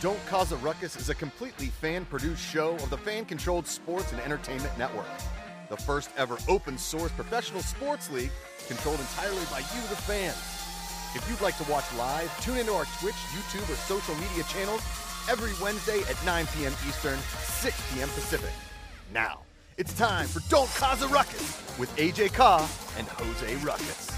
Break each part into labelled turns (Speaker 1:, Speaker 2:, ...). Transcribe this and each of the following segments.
Speaker 1: Don't Khahs a Ruckus is a completely fan produced show of the fan controlled sports and entertainment network. The first ever open source professional sports league controlled entirely by you, the fans. If you'd like to watch live, tune into our Twitch, YouTube, or social media channels every Wednesday at 9 p.m. Eastern, 6 p.m. Pacific. Now, it's time for Don't Khahs a Ruckus with AJ Khah and Jose Ruckus.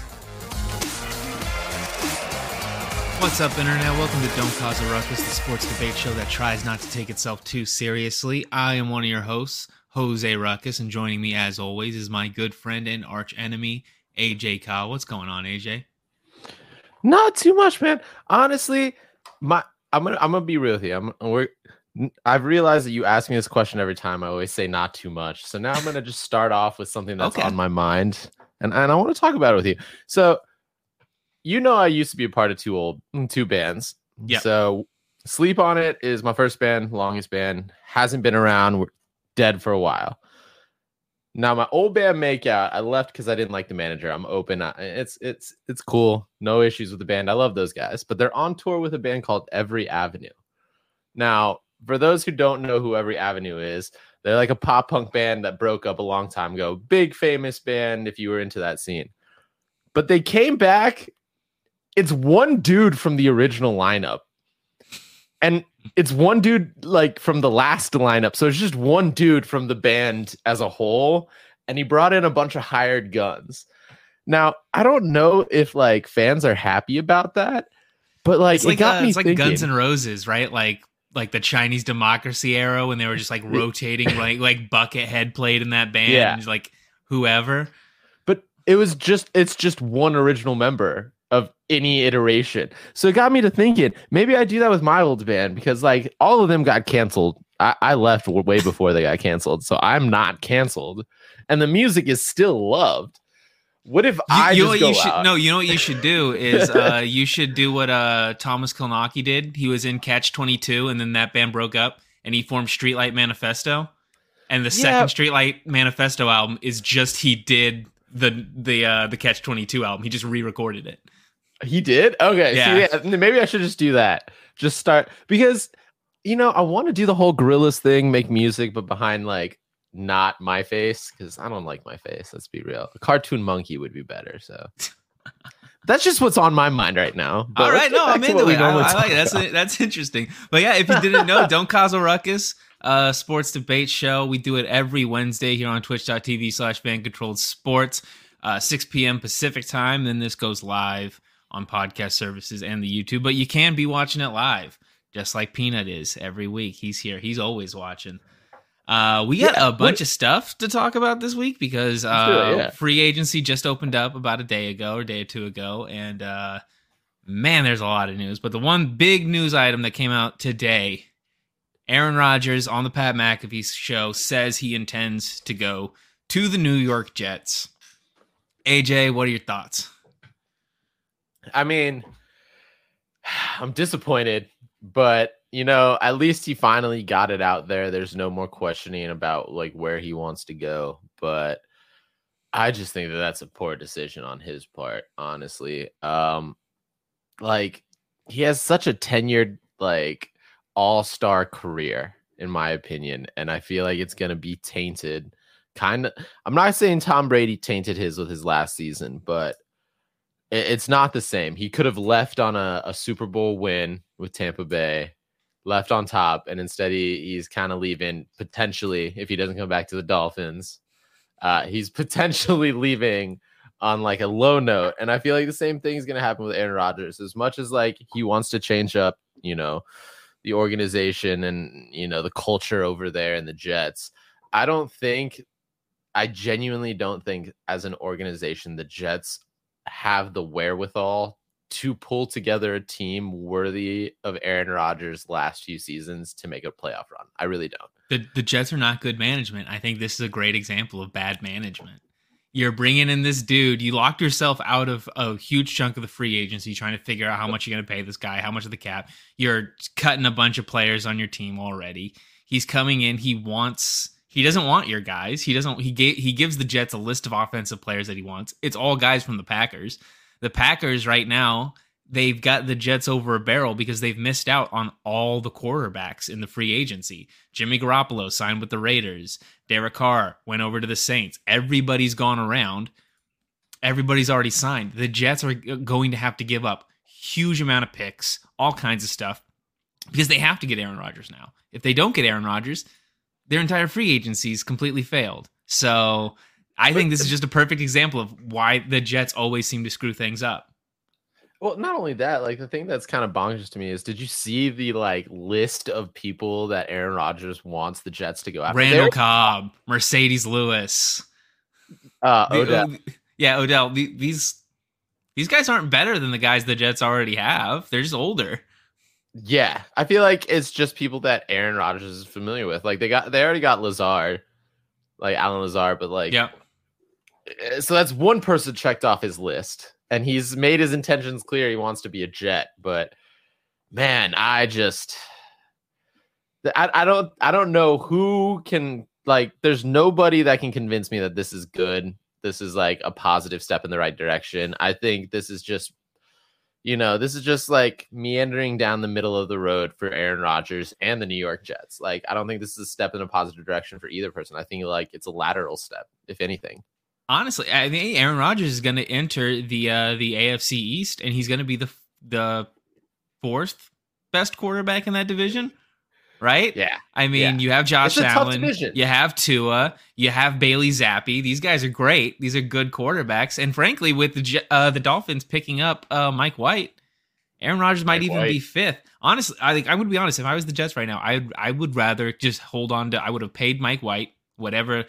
Speaker 2: What's up, Internet? Welcome to Don't Khahs a Ruckus, the sports debate show that tries not to take itself too seriously. I am one of your hosts, Jose Ruckus, and joining me, as always, is my good friend and arch enemy, AJ Khah. What's going on, AJ?
Speaker 3: Not too much, man. Honestly, my I'm gonna I'm gonna be real with you. I'm we're I've realized that you ask me this question every time. I always say not too much. So now I'm gonna just start off with something that's
Speaker 2: Okay.
Speaker 3: on my mind, and and I want to talk about it with you. So, you know, I used to be a part of two old mm, two bands.
Speaker 2: Yeah.
Speaker 3: So, Sleep on It is my first band, longest band. Hasn't been around. We're dead for a while. Now my old band Makeout, I left because I didn't like the manager. I'm open. It's it's it's cool. No issues with the band. I love those guys. But they're on tour with a band called Every Avenue. Now, for those who don't know who Every Avenue is, they're like a pop punk band that broke up a long time ago. Big famous band if you were into that scene. But they came back. It's one dude from the original lineup. And it's one dude like from the last lineup. So it's just one dude from the band as a whole. And he brought in a bunch of hired guns. Now, I don't know if like fans are happy about that, but like
Speaker 2: It's
Speaker 3: it
Speaker 2: like,
Speaker 3: got
Speaker 2: uh,
Speaker 3: me
Speaker 2: it's like. Guns N' Roses, right? Like like the Chinese democracy era when they were just like rotating, like like Buckethead played in that band,
Speaker 3: Yeah.
Speaker 2: and like whoever.
Speaker 3: but it was just it's just one original member of any iteration. So it got me to thinking maybe I do that with my old band because like all of them got canceled. I, I left way before they got canceled, so I'm not canceled, and the music is still loved. What if
Speaker 2: You,
Speaker 3: I
Speaker 2: you know
Speaker 3: just
Speaker 2: what
Speaker 3: go
Speaker 2: you should
Speaker 3: out?
Speaker 2: no, you know what you should do is uh you should do what uh Thomas Kalnoky did. He was in Catch Twenty Two, and then that band broke up, and he formed Streetlight Manifesto. And the
Speaker 3: Yeah.
Speaker 2: second Streetlight Manifesto album is just he did the the uh the Catch Twenty Two album. He just re-recorded it.
Speaker 3: He did? Okay.
Speaker 2: Yeah.
Speaker 3: Yeah. yeah. Maybe I should just do that. Just start because you know, I want to do the whole Gorillaz thing, make music, but behind like not my face, because I don't like my face. Let's be real. A cartoon monkey would be better. So that's just what's on my mind right now. But
Speaker 2: All right, no, I'm
Speaker 3: to
Speaker 2: into it. I, I like it. That's
Speaker 3: about.
Speaker 2: that's interesting. But yeah, if you didn't know, don't cause a ruckus. Uh, sports debate show. We do it every Wednesday here on Twitch.tv slash Fan Controlled Sports, uh, 6 p.m. Pacific time. Then this goes live on podcast services and the YouTube. But you can be watching it live, just like Peanut is every week. He's here. He's always watching. Uh, we got
Speaker 3: Yeah,
Speaker 2: a bunch
Speaker 3: what-
Speaker 2: of stuff to talk about this week because uh,
Speaker 3: it, yeah.
Speaker 2: free agency just opened up about a day ago or day or two ago, and uh, man, there's a lot of news. But the one big news item that came out today Aaron Rodgers on the Pat McAfee show says he intends to go to the New York Jets. AJ, what are your thoughts?
Speaker 3: I mean, I'm disappointed, but you know, at least he finally got it out there. There's no more questioning about like where he wants to go, but I just think that that's a poor decision on his part, honestly. Um like he has such a tenured like all-star career in my opinion, and I feel like it's going to be tainted kind of I'm not saying Tom Brady tainted his with his last season, but it's not the same. He could have left on a, a Super Bowl win with Tampa Bay, left on top, and instead he, he's kind of leaving potentially if he doesn't come back to the Dolphins. Uh, he's potentially leaving on like a low note, and I feel like the same thing is going to happen with Aaron Rodgers. As much as like he wants to change up, you know, the organization and you know the culture over there in the Jets, I don't think. I genuinely don't think, as an organization, the Jets have the wherewithal to pull together a team worthy of Aaron Rodgers' last few seasons to make a playoff run. I really don't.
Speaker 2: The, the Jets are not good management. I think this is a great example of bad management. You're bringing in this dude. You locked yourself out of a huge chunk of the free agency, trying to figure out how much you're going to pay this guy, how much of the cap. You're cutting a bunch of players on your team already. He's coming in. He wants. He doesn't want your guys. He doesn't. He gave. He gives the Jets a list of offensive players that he wants. It's all guys from the Packers. The Packers right now they've got the Jets over a barrel because they've missed out on all the quarterbacks in the free agency. Jimmy Garoppolo signed with the Raiders. Derek Carr went over to the Saints. Everybody's gone around. Everybody's already signed. The Jets are going to have to give up huge amount of picks, all kinds of stuff, because they have to get Aaron Rodgers now. If they don't get Aaron Rodgers, their entire free agency's completely failed. So I think this is just a perfect example of why the Jets always seem to screw things up.
Speaker 3: Well, not only that, like the thing that's kind of bonkers to me is did you see the like list of people that Aaron Rodgers wants the Jets to go after?
Speaker 2: Randall They're- Cobb, Marcedes Lewis.
Speaker 3: Uh Odell. The,
Speaker 2: yeah, Odell. The, these these guys aren't better than the guys the Jets already have. They're just older.
Speaker 3: Yeah. I feel like it's just people that Aaron Rodgers is familiar with. Like they got they already got Lazard, like Allen Lazard, but like
Speaker 2: yeah.
Speaker 3: Eh, so that's one person checked off his list and he's made his intentions clear. He wants to be a Jet, but man, I just I, I don't I don't know who can like there's nobody that can convince me that this is good. This is like a positive step in the right direction. I think this is just you know, this is just like meandering down the middle of the road for Aaron Rodgers and the New York Jets. Like, I don't think this is a step in a positive direction for either person. I think like it's a lateral step, if anything
Speaker 2: honestly, I think Aaron Rodgers is going to enter the uh, the AFC East, and he's going to be the the fourth best quarterback in that division. Right?
Speaker 3: Yeah.
Speaker 2: I mean,
Speaker 3: yeah.
Speaker 2: you have Josh Allen, you have Tua, you have Bailey Zappe. These guys are great. These are good quarterbacks. And frankly, with the uh, the Dolphins picking up uh, Mike White, Aaron Rodgers might Mike even White. be fifth. Honestly, I think I would be honest. If I was the Jets right now, I I would rather just hold on to. I would have paid Mike White whatever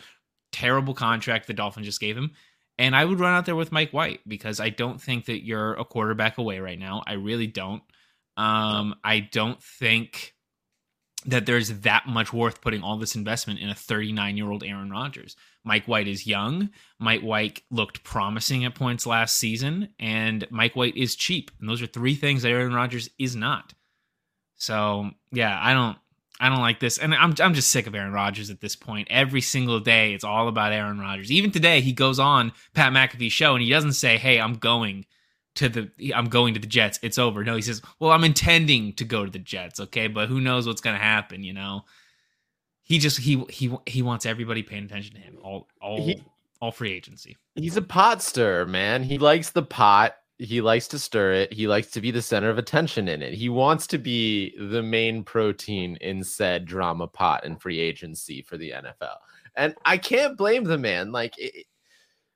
Speaker 2: terrible contract the Dolphins just gave him. And I would run out there with Mike White because I don't think that you're a quarterback away right now. I really don't. Um, I don't think that there's that much worth putting all this investment in a 39 year old Aaron Rodgers. Mike White is young. Mike White looked promising at points last season, and Mike White is cheap. And those are three things that Aaron Rodgers is not. So yeah, I don't. I don't like this. And I'm I'm just sick of Aaron Rodgers at this point. Every single day it's all about Aaron Rodgers. Even today he goes on Pat McAfee's show and he doesn't say, "Hey, I'm going to the I'm going to the Jets. It's over." No, he says, "Well, I'm intending to go to the Jets, okay? But who knows what's going to happen, you know?" He just he he he wants everybody paying attention to him. All all he, all free agency.
Speaker 3: He's a pot stir, man. He likes the pot he likes to stir it. He likes to be the center of attention in it. He wants to be the main protein in said drama pot and free agency for the NFL. And I can't blame the man. Like, it,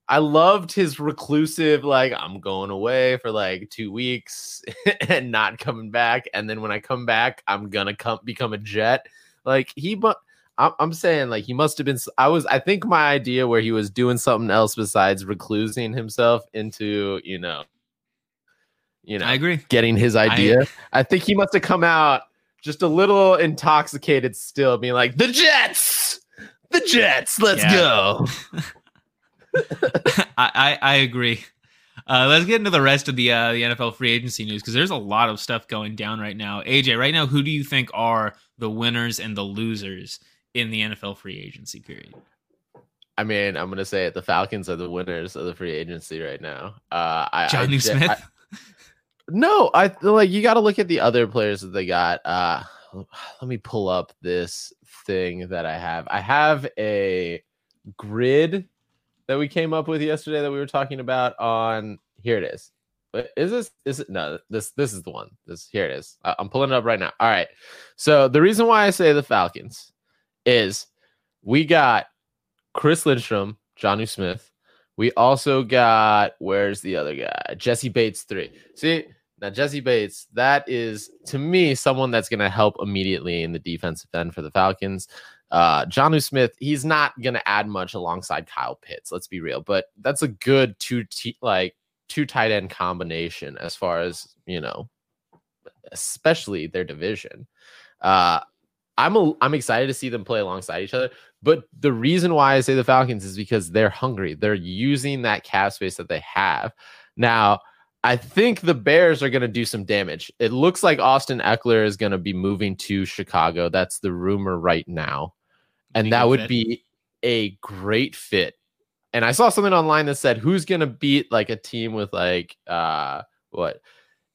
Speaker 3: I loved his reclusive, like, I'm going away for like two weeks and not coming back. And then when I come back, I'm going to come become a jet. Like, he, but I'm saying like he must have been. I was. I think my idea where he was doing something else besides reclusing himself into you know you know,
Speaker 2: I agree.
Speaker 3: Getting his idea. I, I think he must have come out just a little intoxicated still, being like, the Jets, the Jets, let's yeah. go.
Speaker 2: I, I, I agree. Uh, let's get into the rest of the uh, the NFL free agency news because there's a lot of stuff going down right now. AJ, right now, who do you think are the winners and the losers in the NFL free agency period?
Speaker 3: I mean, I'm gonna say it. The Falcons are the winners of the free agency right now. Uh, I,
Speaker 2: I, Smith.
Speaker 3: I, no, I like you got to look at the other players that they got. Uh, let me pull up this thing that I have. I have a grid that we came up with yesterday that we were talking about on here it is. Is this is it no this this is the one. This here it is. I'm pulling it up right now. All right. So the reason why I say the Falcons is we got Chris Lindstrom, Jonnu Smith. We also got where's the other guy? Jessie Bates three. See, now, Jessie Bates, that is to me someone that's going to help immediately in the defensive end for the Falcons. Uh, Jonnu Smith, he's not going to add much alongside Kyle Pitts. Let's be real, but that's a good two t- like two tight end combination as far as you know, especially their division. Uh, I'm a, I'm excited to see them play alongside each other. But the reason why I say the Falcons is because they're hungry. They're using that cap space that they have now I think the Bears are going to do some damage. It looks like Austin Ekeler is going to be moving to Chicago. That's the rumor right now. And that would fit. be a great fit. And I saw something online that said who's going to beat like a team with like uh what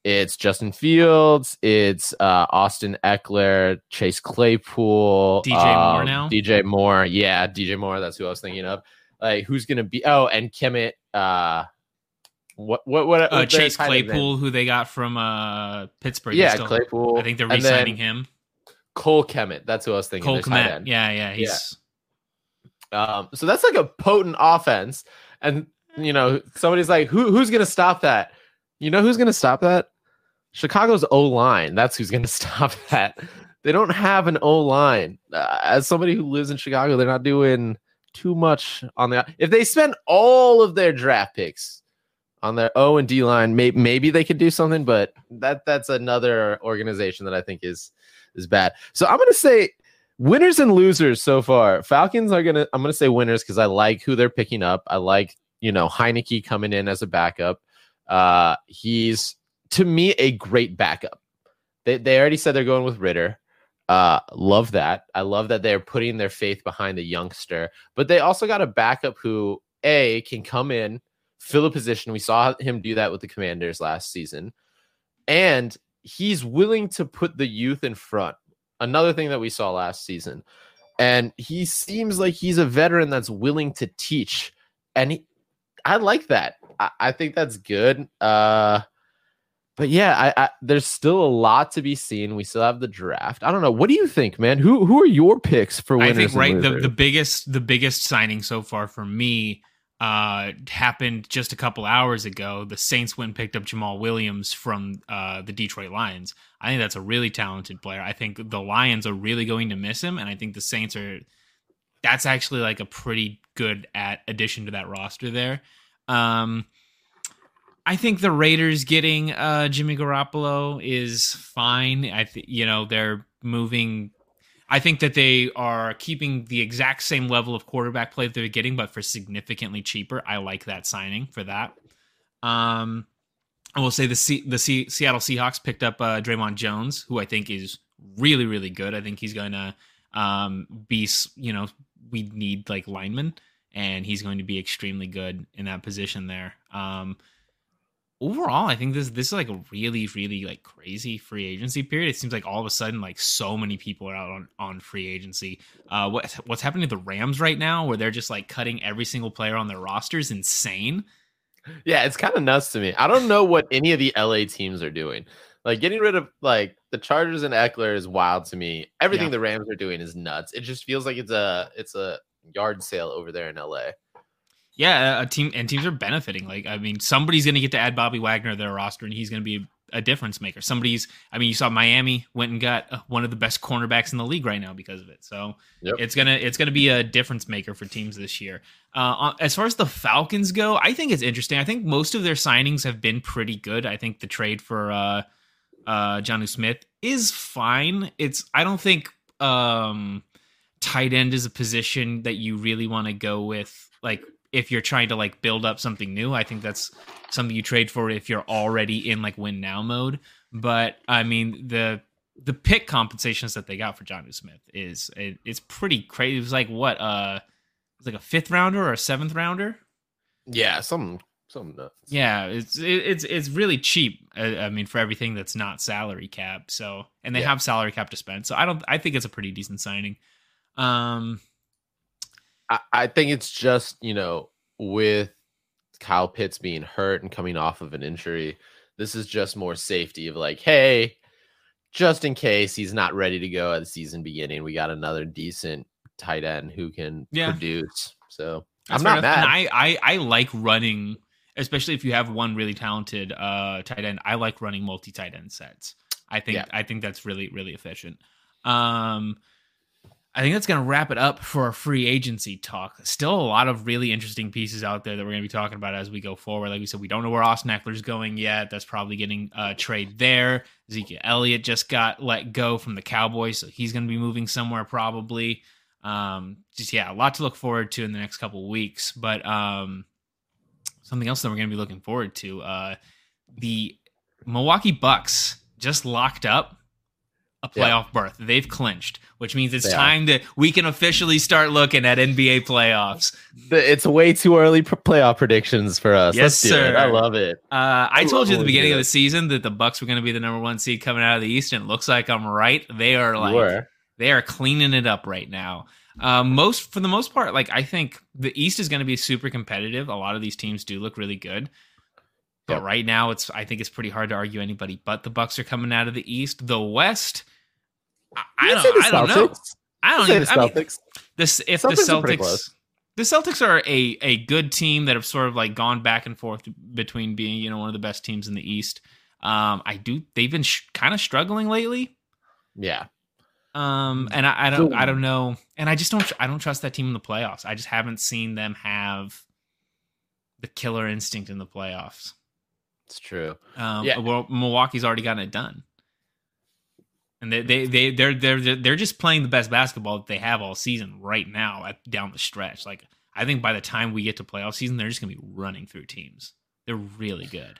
Speaker 3: it's Justin Fields, it's uh, Austin Ekeler, Chase Claypool,
Speaker 2: DJ
Speaker 3: um,
Speaker 2: Moore now?
Speaker 3: DJ Moore, yeah, DJ Moore. That's who I was thinking of. Like, who's gonna be? Oh, and Kmet. Uh, what what what?
Speaker 2: Uh, Chase
Speaker 3: tight end name?
Speaker 2: Claypool, who they got from uh, Pittsburgh.
Speaker 3: Yeah,
Speaker 2: still-
Speaker 3: Claypool.
Speaker 2: I think they're re-signing him.
Speaker 3: Cole Kmet. That's who I was thinking.
Speaker 2: Cole Kmet. Yeah, yeah, he's
Speaker 3: Um, so that's like a potent offense. And you know, somebody's like, who who's gonna stop that? You know who's gonna stop that? Chicago's O line. That's who's gonna stop that. They don't have an O line. Uh, as somebody who lives in Chicago, they're not doing too much on the. If they spend all of their draft picks on their O and D line, maybe maybe they could do something. But that that's another organization that I think is is bad. So I'm gonna say winners and losers so far. Falcons are gonna. I'm gonna say winners because I like who they're picking up. I like you know Heinicke coming in as a backup. Uh, he's to me a great backup. They they already said they're going with Ridder. Uh, love that. I love that they're putting their faith behind the youngster, but they also got a backup who a can come in, fill a position. We saw him do that with the Commanders last season, and he's willing to put the youth in front. Another thing that we saw last season, and he seems like he's a veteran that's willing to teach, and he, I like that. I, I think that's good. Uh, but yeah, I, I there's still a lot to be seen. We still have the draft. I don't know. What do you think, man? Who who are your picks for
Speaker 2: I
Speaker 3: winners?
Speaker 2: think
Speaker 3: and
Speaker 2: right the, the biggest the biggest signing so far for me uh happened just a couple hours ago. The Saints went and picked up Jamaal Williams from uh the Detroit Lions. I think that's a really talented player. I think the Lions are really going to miss him and I think the Saints are that's actually like a pretty good at addition to that roster there. Um I think the Raiders getting uh Jimmy Garoppolo is fine. I think you know they're moving I think that they are keeping the exact same level of quarterback play that they're getting, but for significantly cheaper. I like that signing for that. Um, I will say the C- the C- Seattle Seahawks picked up uh, Dre'Mont Jones, who I think is really really good. I think he's going to um, be you know we need like linemen, and he's going to be extremely good in that position there. Um, overall, I think this this is like a really really like crazy free agency period. It seems like all of a sudden like so many people are out on, on free agency. Uh, what what's happening to the Rams right now, where they're just like cutting every single player on their roster is insane.
Speaker 3: Yeah, it's kind of nuts to me. I don't know what any of the LA teams are doing. Like getting rid of like the Chargers and Ekeler is wild to me. Everything
Speaker 2: Yeah.
Speaker 3: the Rams are doing is nuts. It just feels like it's a it's a yard sale over there in LA.
Speaker 2: Yeah, a team and teams are benefiting. Like, I mean, somebody's going to get to add Bobby Wagner to their roster, and he's going to be a difference maker. Somebody's, I mean, you saw Miami went and got uh, one of the best cornerbacks in the league right now because of it. So
Speaker 3: Yep.
Speaker 2: it's gonna it's gonna be a difference maker for teams this year. Uh, as far as the Falcons go, I think it's interesting. I think most of their signings have been pretty good. I think the trade for uh, uh, Jonnu Smith is fine. It's I don't think um, tight end is a position that you really want to go with. Like if you're trying to like build up something new, I think that's something you trade for if you're already in like win now mode. But I mean the the pick compensations that they got for Jonnu Smith is it, it's pretty crazy. It was like what uh it was like a fifth rounder or a seventh rounder.
Speaker 3: Yeah, some some nuts.
Speaker 2: Yeah, it's it, it's it's really cheap. I, I mean, for everything that's not salary cap. So, and they
Speaker 3: Yeah.
Speaker 2: have salary cap to spend. So, I don't. I think it's a pretty decent signing. Um,
Speaker 3: I, I think it's just you know with Kyle Pitts being hurt and coming off of an injury, this is just more safety of like, hey, just in case he's not ready to go at the season beginning, we got another decent tight end who can
Speaker 2: Yeah.
Speaker 3: produce. So
Speaker 2: that's
Speaker 3: I'm not mad.
Speaker 2: And I, I I like running, especially if you have one really talented uh tight end. I like running multi tight end sets. I think
Speaker 3: Yeah.
Speaker 2: I think that's really really efficient. Um, I think that's going to wrap it up for our free agency talk. Still a lot of really interesting pieces out there that we're going to be talking about as we go forward. Like we said, we don't know where Austin Ekeler's going yet. That's probably getting a trade there. Ezekiel Elliott just got let go from the Cowboys, so he's going to be moving somewhere probably. Um, just yeah, a lot to look forward to in the next couple weeks. But um, something else that we're going to be looking forward to: uh, the Milwaukee Bucks just locked up a
Speaker 3: Yeah.
Speaker 2: playoff berth. They've clinched, which means it's
Speaker 3: They are.
Speaker 2: time to we can officially start looking at NBA playoffs.
Speaker 3: It's way too early for playoff predictions for us.
Speaker 2: Yes,
Speaker 3: do it.
Speaker 2: sir.
Speaker 3: I love it.
Speaker 2: Uh, I told you at the
Speaker 3: when we do
Speaker 2: beginning of the season that the Bucks were going to be the number one seed coming out of the East, and it looks like I'm right. They are like they are cleaning it up right now. Um, most for the most part, like I think the East is going to be super competitive. A lot of these teams do look really good, but
Speaker 3: Yep.
Speaker 2: right now it's I think it's pretty hard to argue anybody but the Bucks are coming out of the East. The West, I, I don't,
Speaker 3: the
Speaker 2: I don't know. I don't
Speaker 3: say
Speaker 2: even.
Speaker 3: the
Speaker 2: I mean,
Speaker 3: Celtics.
Speaker 2: this if the
Speaker 3: Celtics are
Speaker 2: Celtics. The Celtics are a, a good team that have sort of like gone back and forth between being you know one of the best teams in the East. Um, I do they've been sh- kind of struggling lately.
Speaker 3: yeah.
Speaker 2: Um, and I, I don't,
Speaker 3: So-
Speaker 2: I don't know, and I just don't, I don't trust that team in the playoffs. I just haven't seen them have the killer instinct in the playoffs.
Speaker 3: It's true.
Speaker 2: Um,
Speaker 3: Yeah.
Speaker 2: well, Milwaukee's already gotten it done, and they, they, they, they're, they're, they're just playing the best basketball that they have all season right now at down the stretch. Like, I think by the time we get to playoff season, they're just gonna be running through teams. They're really good.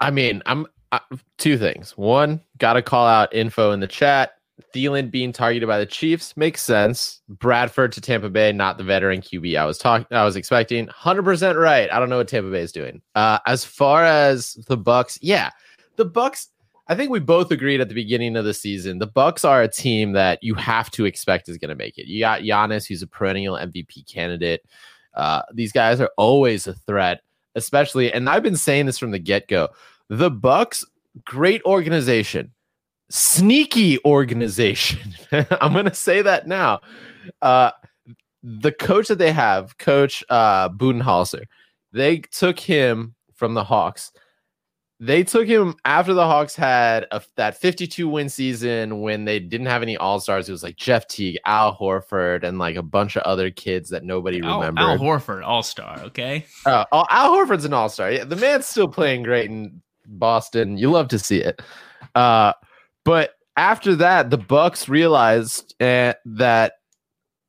Speaker 3: I mean, I'm uh, two things. One, got to call out info in the chat. Thielen being targeted by the Chiefs makes sense. Bradford to Tampa Bay, not the veteran QB I was talking. I was expecting. Hundred percent right. I don't know what Tampa Bay is doing. Uh, as far as the Bucks, yeah, the Bucks. I think we both agreed at the beginning of the season. The Bucks are a team that you have to expect is going to make it. You got Giannis, who's a perennial MVP candidate. Uh, these guys are always a threat, especially. And I've been saying this from the get go. The Bucks, great organization, sneaky organization. I'm going to say that now. Uh, the coach that they have, Coach uh, Budenholzer, they took him from the Hawks. They took him after the Hawks had a, that 52 win season when they didn't have any All Stars. It was like Jeff Teague, Al Horford, and like a bunch of other kids that nobody
Speaker 2: Al,
Speaker 3: remembered.
Speaker 2: Al Horford, All Star. Okay,
Speaker 3: Uh, Al Horford's an all star. Yeah, the man's still playing great in Boston. You love to see it. Uh, but after that, the Bucks realized uh, that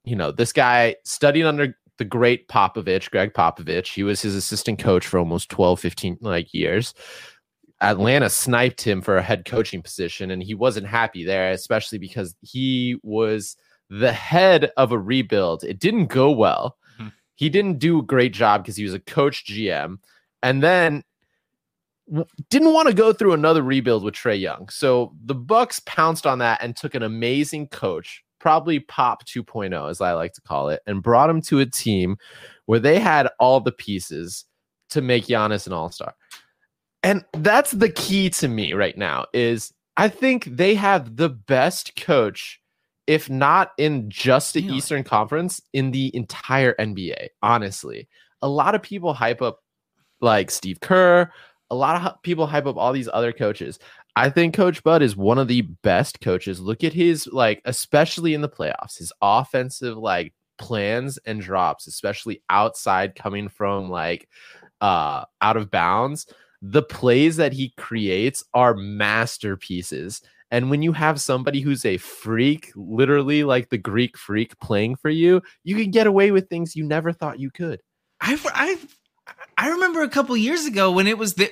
Speaker 3: you know this guy studied under the great Popovich, Gregg Popovich. He was his assistant coach for almost 12, 15 like years. Atlanta sniped him for a head coaching position, and he wasn't happy there, especially because he was the head of a rebuild. It didn't go well.
Speaker 2: Mhm.
Speaker 3: He didn't do a great job because he was a coach GM, and then didn't want to go through another rebuild with Trae Young. So the Bucks pounced on that and took an amazing coach, probably Pop 2.0 as I like to call it, and brought him to a team where they had all the pieces to make Giannis an all-star. And that's the key to me right now is I think they have the best coach if not in just the
Speaker 2: Really?
Speaker 3: Eastern Conference in the entire NBA, honestly. A lot of people hype up like Steve Kerr, a lot of people hype up all these other coaches. I think Coach Bud is one of the best coaches. Look at his like, especially in the playoffs, his offensive like plans and drops, especially outside coming from like uh out of bounds. The plays that he creates are masterpieces. And when you have somebody who's a freak, literally like the Greek freak playing for you, you can get away with things you never thought you could.
Speaker 2: I've, I I remember a couple years ago when it was the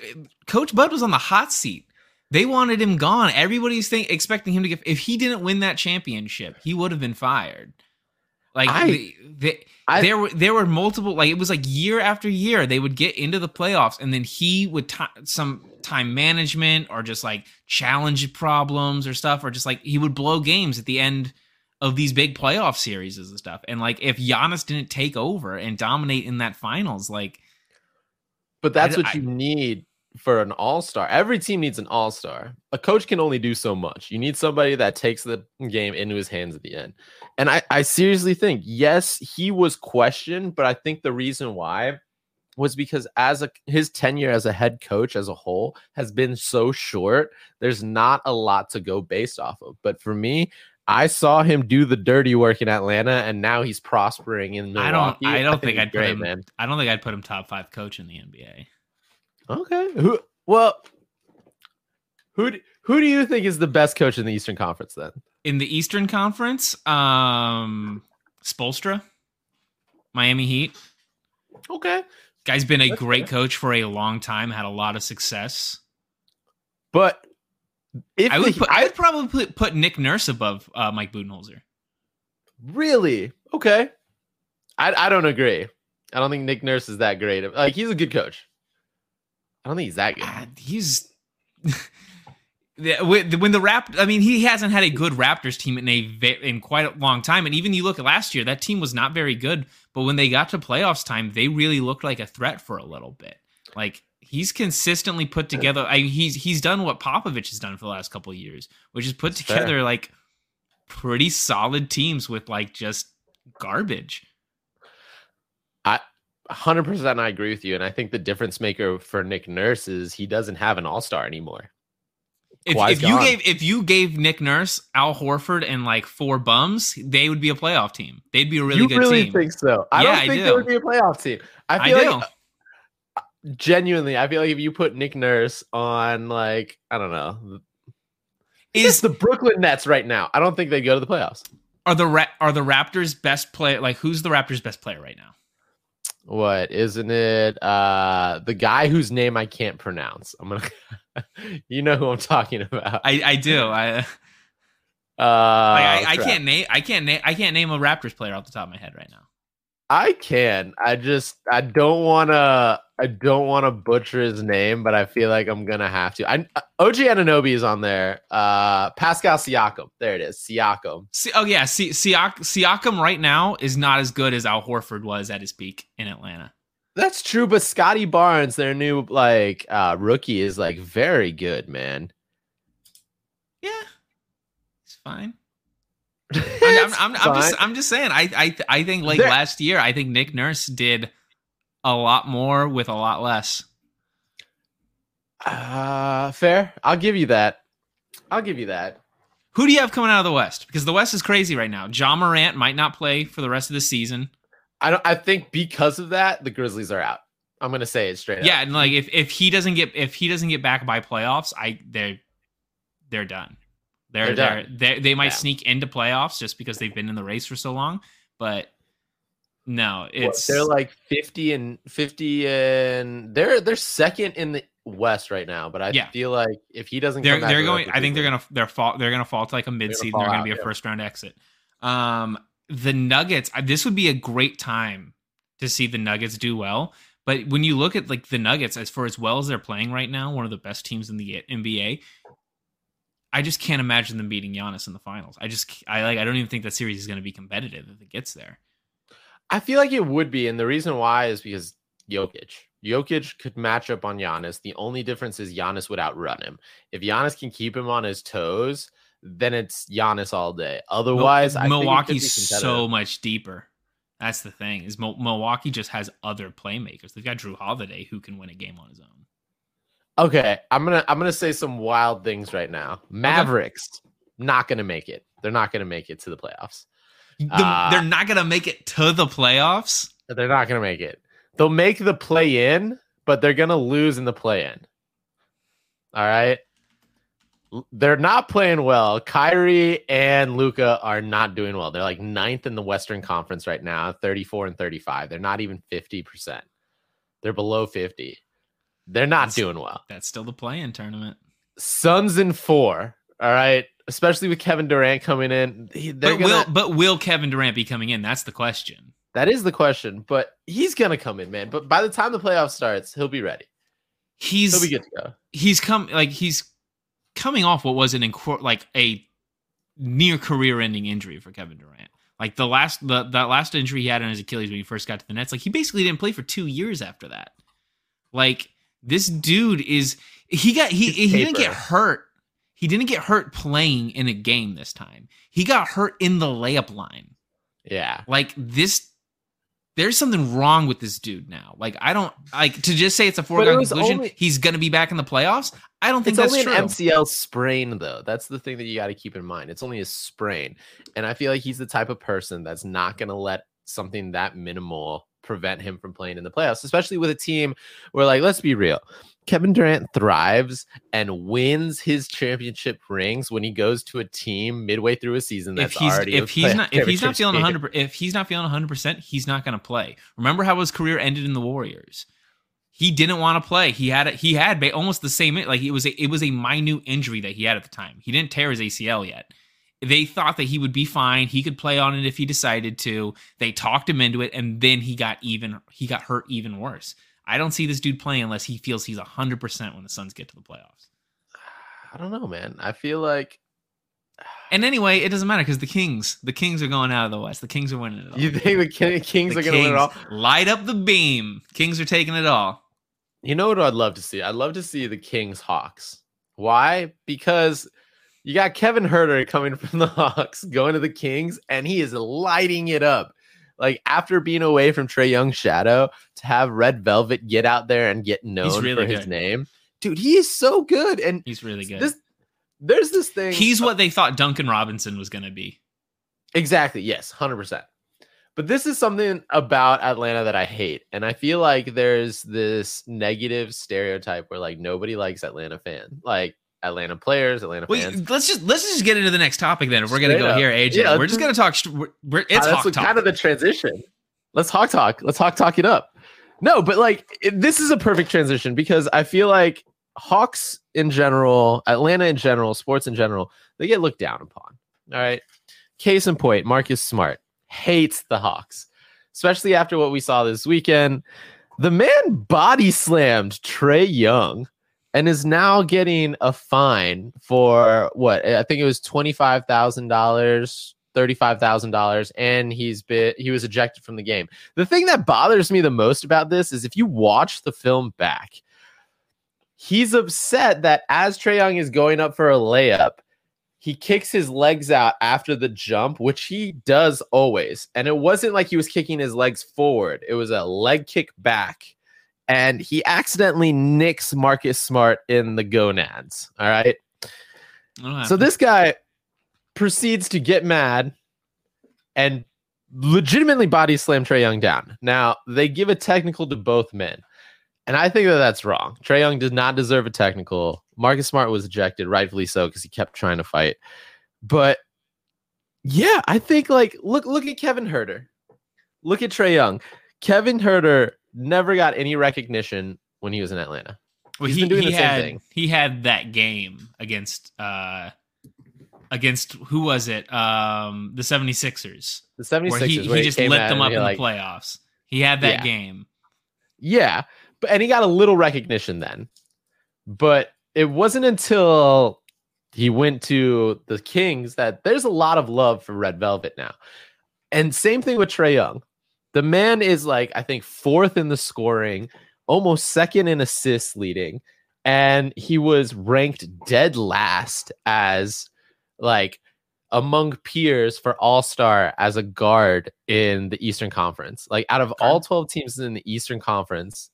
Speaker 2: Coach Bud was on the hot seat. They wanted him gone. Everybody's think, expecting him to get. If he didn't win that championship, he would have been fired. Like
Speaker 3: I-
Speaker 2: the, the,
Speaker 3: I-
Speaker 2: there were there were multiple. Like it was like year after year, they would get into the playoffs, and then he would ti some time management or just like challenge problems or stuff, or just like he would blow games at the end of these big playoff series and stuff. And like if Giannis didn't take over and dominate in that finals, like
Speaker 3: But that's
Speaker 2: I-
Speaker 3: what
Speaker 2: I-
Speaker 3: you need for an all star. Every team needs an all star. A coach can only do so much. You need somebody that takes the game into his hands at the end. And I, I seriously think, yes, he was questioned, but I think the reason why was because as a his tenure as a head coach as a whole has been so short. There's not a lot to go based off of. But for me, I saw him do the dirty work in Atlanta, and now he's prospering in Milwaukee.
Speaker 2: I don't- I don't think
Speaker 3: he's
Speaker 2: I'd put him-
Speaker 3: man.
Speaker 2: I don't think I'd put him top five coach in the NBA.
Speaker 3: Okay. Who? Well, who? Who do you think is the best coach in the Eastern Conference then?
Speaker 2: In the Eastern Conference, um, Spoelstra, Miami Heat.
Speaker 3: Okay.
Speaker 2: Guy's been a
Speaker 3: That's
Speaker 2: great
Speaker 3: fair.
Speaker 2: coach for a long time, had a lot of success.
Speaker 3: But If
Speaker 2: I would
Speaker 3: the-
Speaker 2: put, I would probably put, Nick Nurse above uh, Mike Budenholzer.
Speaker 3: really okay. I I don't agree. I don't think Nick Nurse is that great. Like he's a good coach. I don't think he's that good.
Speaker 2: Ah, he's when when the Rapt, I mean, he hasn't had a good Raptors team in a in quite a long time. And even you look at last year, that team was not very good. But when they got to playoffs time, they really looked like a threat for a little bit. Like he's consistently put together. I, he's he's done what Popovich has done for the last couple of years, which is put
Speaker 3: That's fair.
Speaker 2: together like pretty solid teams with like just garbage.
Speaker 3: I hundred percent, I agree with you, and I think the difference maker for Nick Nurse is he doesn't have an All Star anymore.
Speaker 2: If, if you gave if you gave Nick Nurse, Al Horford, and like four bums, they would be a playoff team. They'd be a really
Speaker 3: you
Speaker 2: good
Speaker 3: really
Speaker 2: team.
Speaker 3: You really think so? I
Speaker 2: Yeah,
Speaker 3: don't
Speaker 2: I
Speaker 3: think
Speaker 2: do.
Speaker 3: there would be a playoff team. I
Speaker 2: I
Speaker 3: feel
Speaker 2: do.
Speaker 3: Genuinely, I feel like if you put Nick Nurse on like I don't know,
Speaker 2: Is
Speaker 3: is the Brooklyn Nets right now? I don't think they go to the playoffs.
Speaker 2: are the Ra- are the Raptors best player? Like who's the Raptors best player right now?
Speaker 3: What isn't it? Uh, the guy whose name I can't pronounce. I'm gonna, you know who I'm talking about.
Speaker 2: I I do. I
Speaker 3: Uh,
Speaker 2: like, I, I can't name I can't name I can't name a Raptors player off the top of my head right now.
Speaker 3: I can. I just I don't want to I don't want to butcher his name, but I feel like I'm gonna have to. I OG Anunoby is on there. Uh, Pascal Siakam. There it is. Siakam.
Speaker 2: Si- oh yeah, Si- Siak- Siakam right now is not as good as Al Horford was at his peak in Atlanta.
Speaker 3: That's true, but Scottie Barnes, their new like uh rookie, is like very good, man.
Speaker 2: Yeah, he's fine. I'm, I'm, I'm, I'm just I'm just saying. I I I think like
Speaker 3: There-
Speaker 2: last year, I think Nick Nurse did a lot more with a lot less.
Speaker 3: uh fair. I'll give you that. I'll give you that.
Speaker 2: Who do you have coming out of the West? Because the West is crazy right now. Ja Morant might not play for the rest of the season.
Speaker 3: I don't I think because of that, the Grizzlies are out. I'm gonna say it straight up.
Speaker 2: Yeah, and like if, if he doesn't get if he doesn't get back by playoffs, I they're they're done. They're
Speaker 3: They're
Speaker 2: they're, they they might
Speaker 3: Yeah.
Speaker 2: sneak into playoffs just because they've been in the race for so long. But no,
Speaker 3: What,
Speaker 2: it's
Speaker 3: they're like 50 and 50 and they're they're second in the West right now, but I
Speaker 2: Yeah.
Speaker 3: feel like if he doesn't
Speaker 2: they're
Speaker 3: come
Speaker 2: they're going. I think they're gonna they're fall they're gonna fall to like a mid season. They're gonna be
Speaker 3: out,
Speaker 2: a
Speaker 3: yeah.
Speaker 2: first round exit. Um, the Nuggets. This would be a great time to see the Nuggets do well. But when you look at like the Nuggets, as far as well as they're playing right now, one of the best teams in the NBA. I just can't imagine them beating Giannis in the finals. I just I like I don't even think that series is going to be competitive if it gets there.
Speaker 3: I feel like it would be, and the reason why is because Jokic. Jokic could match up on Giannis. The only difference is Giannis would outrun him. If Giannis can keep him on his toes, then it's Giannis all day. Otherwise, I think it could be
Speaker 2: Milwaukee's so much deeper. That's the thing is Mil- Milwaukee just has other playmakers. They've got Jrue Holiday who can win a game on his own.
Speaker 3: Okay, I'm gonna I'm gonna say some wild things right now. Mavericks not gonna make it. They're not gonna make it to the playoffs.
Speaker 2: The-
Speaker 3: Uh,
Speaker 2: they're not gonna make it to the playoffs.
Speaker 3: They're not gonna make it. They'll make the play in, but they're gonna lose in the play in. All right. They're not playing well. Kyrie and Luka are not doing well. They're like ninth in the Western Conference right now, 34 and 35. They're not even 50%. They're below 50. They're not
Speaker 2: That's-
Speaker 3: doing well.
Speaker 2: That's still the play-in tournament.
Speaker 3: Suns in four. All right. Especially with Kevin Durant coming in. They're
Speaker 2: But
Speaker 3: gonna,
Speaker 2: will but will Kevin Durant be coming in? That's the question.
Speaker 3: that is the question. But he's gonna come in, man. But by the time the playoff starts, he'll be ready.
Speaker 2: He's
Speaker 3: He'll be good to go.
Speaker 2: he's come like he's coming off what was an inc- like a near career-ending injury for Kevin Durant. Like the last the that last injury he had on his Achilles when he first got to the Nets, like he basically didn't play for two years after that. Like this dude is he got he he didn't get hurt. He didn't get hurt playing in a game this time. He got hurt in the layup line.
Speaker 3: Yeah.
Speaker 2: Like this there's something wrong with this dude now. Like I don't like to just say it's a foregone conclusion.
Speaker 3: only-
Speaker 2: he's gonna be back in the playoffs. I don't think
Speaker 3: It's
Speaker 2: that's
Speaker 3: only
Speaker 2: true.
Speaker 3: an MCL sprain, though. That's the thing that you got to keep in mind. It's only a sprain. And I feel like he's the type of person that's not to let something that minimal prevent him from playing in the playoffs, especially with a team where, like, let's be real. Kevin Durant thrives and wins his championship rings when he goes to a team midway through a season that's
Speaker 2: if he's
Speaker 3: already
Speaker 2: if he's not if he's not feeling 100 if he's not feeling 100% he's not going to play remember how his career ended in the warriors he didn't want to play. He had a, he had almost the same like it was a, it was a minute injury that he had at the time. He didn't tear his ACL yet. They thought that he would be fine. He could play on it if he decided to. They talked him into it, and then he got even he got hurt even worse. I don't see this dude playing unless he feels he's hundred percent when the Suns get to the playoffs.
Speaker 3: I don't know, man. I feel like
Speaker 2: and anyway, it doesn't matter because the Kings, the Kings are going out of the West. The Kings are winning it all.
Speaker 3: You think the Kings
Speaker 2: the
Speaker 3: are going to win it all?
Speaker 2: Light up the beam. Kings are taking it all.
Speaker 3: You know what I'd love to see? I'd love to see the Kings Hawks. Why? Because you got Kevin Huerter coming from the Hawks going to the Kings, and he is lighting it up. Like after being away from Trae Young's shadow, to have Red Velvet get out there and get known really for good. his name, dude, he is so good. And
Speaker 2: he's really good.
Speaker 3: This there's this thing.
Speaker 2: He's what they thought Duncan Robinson was going to be.
Speaker 3: Exactly. Yes, hundred percent. But this is something about Atlanta that I hate, and I feel like there's this negative stereotype where like nobody likes Atlanta fan, like Atlanta players, Atlanta fans.
Speaker 2: Let's just let's just get into the next topic then. We're gonna go up. here, AJ. Yeah, we're just gonna talk. We're, we're, it's uh,
Speaker 3: that's kind of the transition. Let's hawk talk. Let's hawk talk it up. No, but like it, this is a perfect transition because I feel like Hawks in general, Atlanta in general, sports in general, they get looked down upon. All right. Case in point, Marcus Smart hates the Hawks, especially after what we saw this weekend. The man body slammed Trae Young and is now getting a fine for what I think it was twenty five thousand dollars, thirty five thousand dollars, and he's been he was ejected from the game. The thing that bothers me the most about this is if you watch the film back, he's upset that as Trae Young is going up for a layup, he kicks his legs out after the jump, which he does always. And it wasn't like he was kicking his legs forward, it was a leg kick back. And he accidentally nicks Marcus Smart in the gonads. All right. So this guy proceeds to get mad and legitimately body slam Trae Young down. Now, they give a technical to both men. And I think that that's wrong. Trae Young did not deserve a technical. Marcus Smart was ejected, rightfully so, because he kept trying to fight. But yeah, I think like look look at Kevin Huerter. Look at Trae Young. Kevin Huerter never got any recognition when he was in Atlanta.
Speaker 2: Well, He's he, been doing he the had, same thing. He had that game against uh against who was it? Um the 76ers.
Speaker 3: The 76ers. Where
Speaker 2: he,
Speaker 3: where
Speaker 2: he just lit them up in like, the playoffs. He had that yeah. game.
Speaker 3: Yeah but and he got a little recognition then. But it wasn't until he went to the Kings that there's a lot of love for Red Velvet now. And same thing with Trae Young. The man is like, I think, fourth in the scoring, almost second in assists leading. And he was ranked dead last as like among peers for All Star as a guard in the Eastern Conference. Like out of all 12 teams in the Eastern Conference,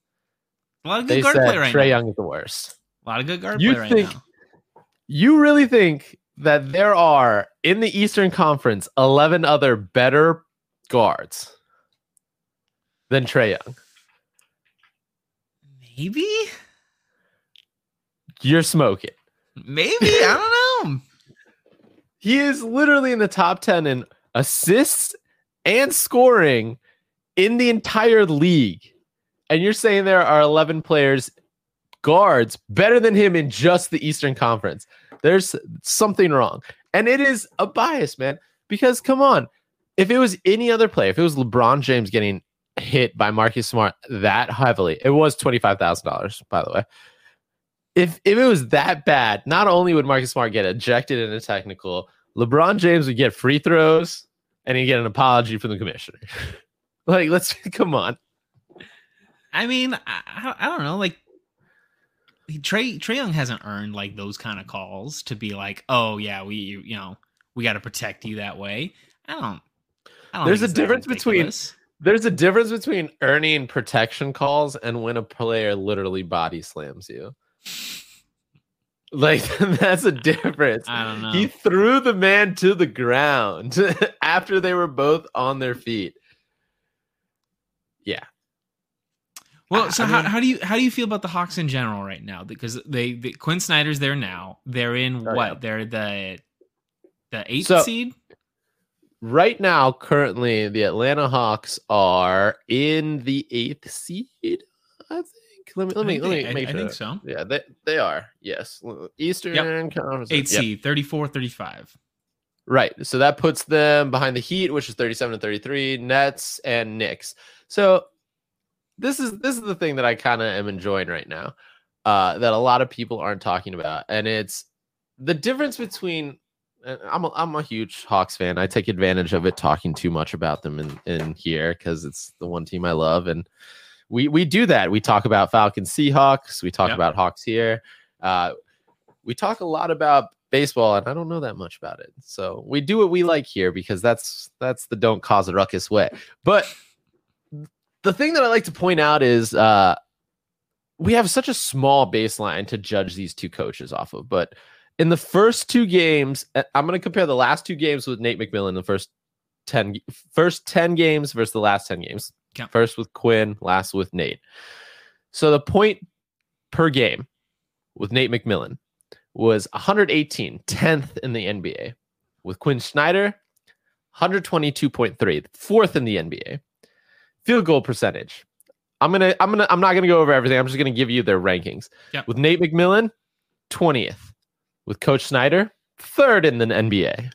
Speaker 2: a lot of good they guard play right
Speaker 3: Trae
Speaker 2: now.
Speaker 3: Young is the worst.
Speaker 2: A lot of good guard you play right now.
Speaker 3: You really think that there are in the Eastern Conference 11 other better guards than Trae Young?
Speaker 2: Maybe.
Speaker 3: You're smoking.
Speaker 2: Maybe. I don't know.
Speaker 3: he is literally in the top 10 in assists and scoring in the entire league and you're saying there are 11 players guards better than him in just the Eastern Conference. There's something wrong. And it is a bias, man. Because come on, if it was any other player, if it was LeBron James getting hit by Marcus Smart that heavily, it was $25,000, by the way. If, if it was that bad, not only would Marcus Smart get ejected in a technical, LeBron James would get free throws and he'd get an apology from the commissioner. like, let's come on.
Speaker 2: I mean, I, I don't know. Like Trae Trae Young hasn't earned like those kind of calls to be like, oh yeah, we you know we got to protect you that way. I don't.
Speaker 3: I don't there's a difference between there's a difference between earning protection calls and when a player literally body slams you. Like that's a difference.
Speaker 2: I don't know.
Speaker 3: He threw the man to the ground after they were both on their feet. Yeah,
Speaker 2: well, so I how, mean, how do you how do you feel about the Hawks in general right now? Because they the, Quin Snyder's there now. They're in oh, what? Yeah. They're the the eighth so, seed.
Speaker 3: Right now, currently, the Atlanta Hawks are in the eighth seed. I think think. Let me let me let me
Speaker 2: I,
Speaker 3: make
Speaker 2: I
Speaker 3: sure.
Speaker 2: think so.
Speaker 3: Yeah, they they are. Yes, Eastern Conference.
Speaker 2: Eight
Speaker 3: Yep.
Speaker 2: seed, 34 35.
Speaker 3: Right. So that puts them behind the Heat, which is 37 and 33, Nets and Knicks. So this is this is the thing that I kind of am enjoying right now. Uh, that a lot of people aren't talking about. And it's the difference between I'm a, I'm a huge Hawks fan. I take advantage of it talking too much about them in, in here because it's the one team I love. And we we do that. We talk about Falcons Seahawks. We talk
Speaker 2: Yep.
Speaker 3: about Hawks here. Uh, we talk a lot about baseball and I don't know that much about it. So we do what we like here because that's that's the don't cause a ruckus way. But the thing that I like to point out is uh we have such a small baseline to judge these two coaches off of. But in the first two games, uh, I'm going to compare the last two games with Nate McMillan, the first 10 g- first 10 games versus the last 10 games. First with Quin, last with Nate. So the point per game with Nate McMillan was 118, 10th in the NBA. With Quin Snyder, 122.3, fourth in the NBA. Field goal percentage. I'm gonna, I'm gonna, I'm not gonna go over everything. I'm just gonna give you their rankings. With Nate McMillan, 20th. With Coach Snyder, third in the NBA.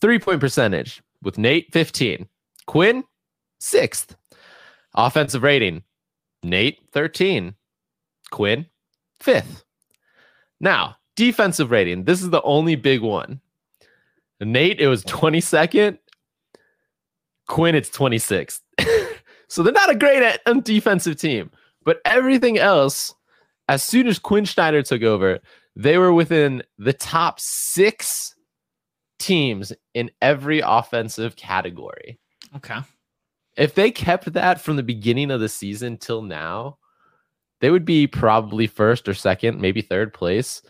Speaker 3: Three point percentage. With Nate, 15. Quin, sixth. Offensive rating. Nate, 13. Quin, fifth. Now, defensive rating. This is the only big one. Nate, it was 22nd. Quin, it's 26th. so they're not a great at um, defensive team. But everything else, as soon as Quin Snyder took over, they were within the top six teams in every offensive category.
Speaker 2: Okay.
Speaker 3: If they kept that from the beginning of the season till now, they would be probably first or second, maybe third place.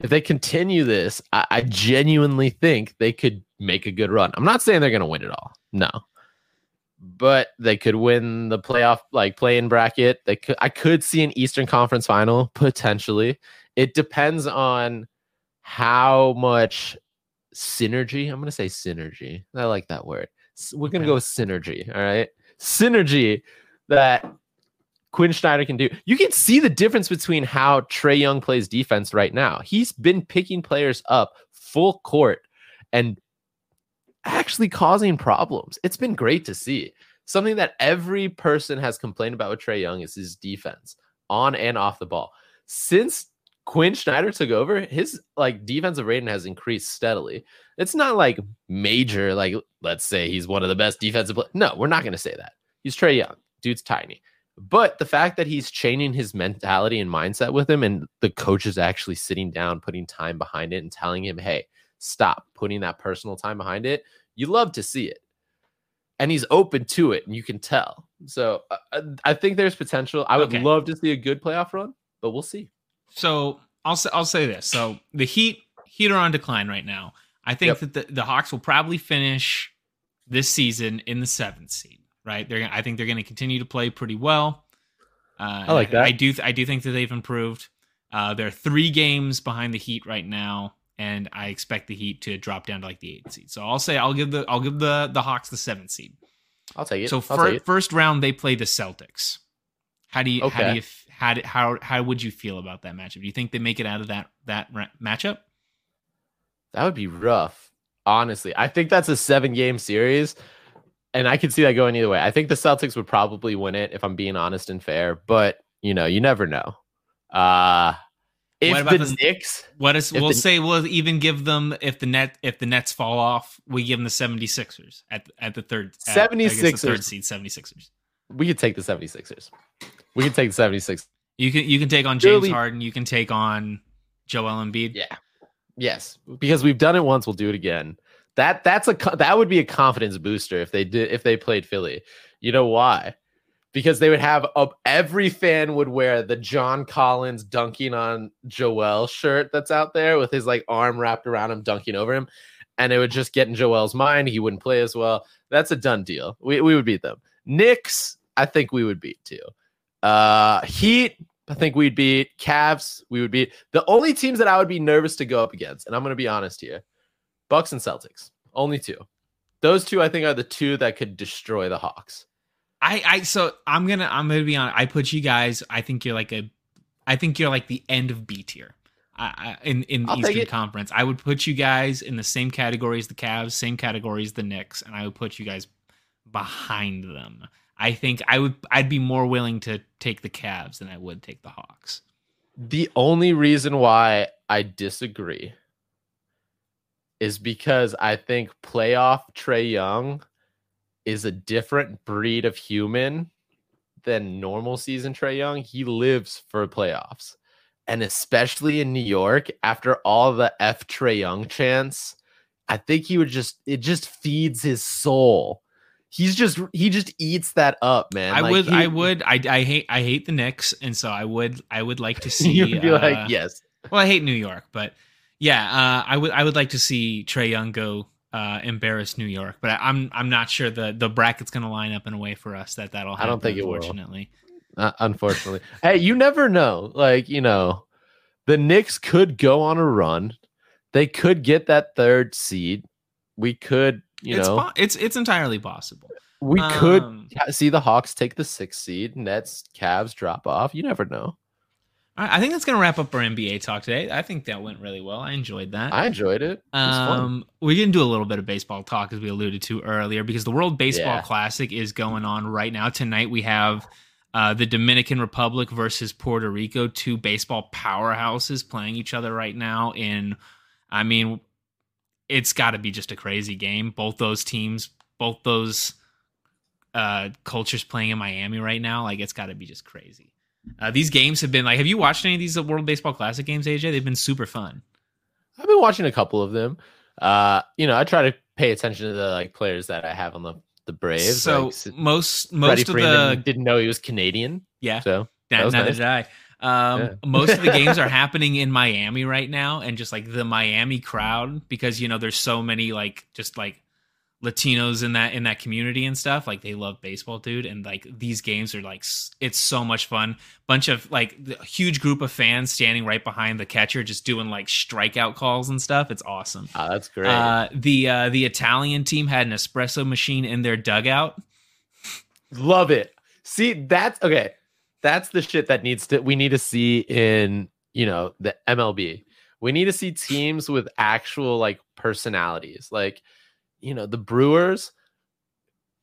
Speaker 3: If they continue this, I, I genuinely think they could make a good run. I'm not saying they're going to win it all. No. But they could win the playoff, like play in bracket. They could I could see an Eastern Conference final potentially. It depends on how much synergy. I'm gonna say synergy. I like that word. We're gonna
Speaker 2: Okay.
Speaker 3: go with synergy. All right. Synergy that Quin Snyder can do. You can see the difference between how Trae Young plays defense right now. He's been picking players up full court and actually causing problems. It's been great to see. Something that every person has complained about with Trae Young is his defense on and off the ball. Since Quin Snyder took over, his like defensive rating has increased steadily. It's not like major, like let's say he's one of the best defensive. Play- no, we're not going to say that. He's Trae Young. Dude's tiny. But the fact that he's changing his mentality and mindset with him, and the coach is actually sitting down, putting time behind it, and telling him, hey, stop putting that personal time behind it, you love to see it. And he's open to it, and you can tell. So uh, uh, I think there's potential. I would
Speaker 2: Okay.
Speaker 3: love to see a good playoff run, but we'll see.
Speaker 2: So I'll say I'll say this. So the Heat Heat are on decline right now. I think
Speaker 3: Yep.
Speaker 2: that the, the Hawks will probably finish this season in the seventh seed. Right? They're I think they're going to continue to play pretty well. Uh,
Speaker 3: I like that.
Speaker 2: I do I do think that they've improved. Uh, they're three games behind the Heat right now, and I expect the Heat to drop down to like the eighth seed. So I'll say I'll give the I'll give the the Hawks the seventh seed.
Speaker 3: I'll take it.
Speaker 2: So fir-
Speaker 3: take it.
Speaker 2: first round they play the Celtics. How do you how do you how do, how how would you feel about that matchup? Do you think they make it out of that that ra- matchup?
Speaker 3: That would be rough. Honestly, I think that's a seven game series, and I could see that going either way. I think the Celtics would probably win it if I'm being honest and fair, but you know, you never know. Uh if
Speaker 2: What about
Speaker 3: the
Speaker 2: the-
Speaker 3: Knicks,
Speaker 2: What is we'll
Speaker 3: the-
Speaker 2: say we'll even give them if the net if the Nets fall off, we give them the 76ers at at the third at, I guess the
Speaker 3: 76ers.
Speaker 2: third seed 76ers.
Speaker 3: We could take the 76ers. We could take the 76ers.
Speaker 2: You can you can take on James
Speaker 3: Surely-
Speaker 2: Harden, you can take on Joel Embiid.
Speaker 3: Yeah. Yes, because we've done it once, we'll do it again. That that's a that would be a confidence booster if they did if they played Philly. You know why? Because they would have a, every fan would wear the John Collins dunking on Joel shirt that's out there with his like arm wrapped around him dunking over him, and it would just get in Joel's mind. He wouldn't play as well. That's a done deal. We we would beat them. Knicks, I think we would beat too. Uh, Heat, I think we'd beat Cavs. We would beat the only teams that I would be nervous to go up against, and I'm going to be honest here: Bucks and Celtics. Only two. Those two, I think, are the two that could destroy the Hawks.
Speaker 2: I I so I'm gonna I'm gonna be on. I put you guys. I think you're like a. I think you're like the end of B tier. I, I, in in the
Speaker 3: I'll
Speaker 2: Eastern. Conference, I would put you guys in the same category as the Cavs, same category as the Knicks, and I would put you guys behind them. I think I would. I'd be more willing to take the Cavs than I would take the Hawks.
Speaker 3: The only reason why I disagree is because I think playoff Trae Young is a different breed of human than normal season Trae Young. He lives for playoffs. And especially in New York, after all the F Trae Young chants, I think he would just it just feeds his soul. He's just he just eats that up, man.
Speaker 2: I
Speaker 3: Like,
Speaker 2: would.
Speaker 3: he-
Speaker 2: I would. I, I hate. I hate the Knicks, and so I would. I would like to see.
Speaker 3: You'd be
Speaker 2: uh,
Speaker 3: like, yes.
Speaker 2: Well, I hate New York, but yeah, uh, I would. I would like to see Trae Young go uh, embarrass New York, but I, I'm. I'm not sure the the bracket's going to line up in a way for us that that'll. Happen,
Speaker 3: I don't think it will.
Speaker 2: Unfortunately,
Speaker 3: Uh, unfortunately. hey, you never know. Like, you know, the Knicks could go on a run. They could get that third seed. We could, you
Speaker 2: it's
Speaker 3: know,
Speaker 2: po- it's it's entirely possible.
Speaker 3: we could
Speaker 2: Um,
Speaker 3: ha- see the Hawks take the sixth seed, Nets, Cavs drop off. You never know.
Speaker 2: I I think that's going to wrap up our NBA talk today. I think that went really well. I enjoyed that.
Speaker 3: I enjoyed it. It.
Speaker 2: Um, we're gonna do a little bit of baseball talk as we alluded to earlier because the World Baseball
Speaker 3: Yeah.
Speaker 2: Classic is going on right now. Tonight we have uh, the Dominican Republic versus Puerto Rico, two baseball powerhouses playing each other right now. In, I mean, it's got to be just a crazy game. Both those teams, both those uh, cultures playing in Miami right now, like it's got to be just crazy. Uh, these games have been like, have you watched any of these World Baseball Classic games, AJ? They've been super fun.
Speaker 3: I've been watching a couple of them. Uh, you know, I try to pay attention to the like players that I have on the the Braves.
Speaker 2: So
Speaker 3: like, s-
Speaker 2: most
Speaker 3: Freddie
Speaker 2: most of
Speaker 3: Freeman
Speaker 2: the
Speaker 3: didn't know he was Canadian.
Speaker 2: yeah,
Speaker 3: So that
Speaker 2: that,
Speaker 3: was
Speaker 2: neither
Speaker 3: nice.
Speaker 2: did I. Um,
Speaker 3: Yeah.
Speaker 2: most of the games are happening in Miami right now, and just like the Miami crowd, because you know there's so many like just like Latinos in that in that community and stuff. Like they love baseball, dude, and like these games are like it's so much fun. Bunch of like the huge group of fans standing right behind the catcher, just doing like strikeout calls and stuff. It's awesome.
Speaker 3: ah, that's great.
Speaker 2: Uh, the uh, the Italian team had an espresso machine in their dugout.
Speaker 3: Love it. See, that's okay. That's the shit that needs to we need to see in, you know, the MLB. We need to see teams with actual like personalities. Like, you know, the Brewers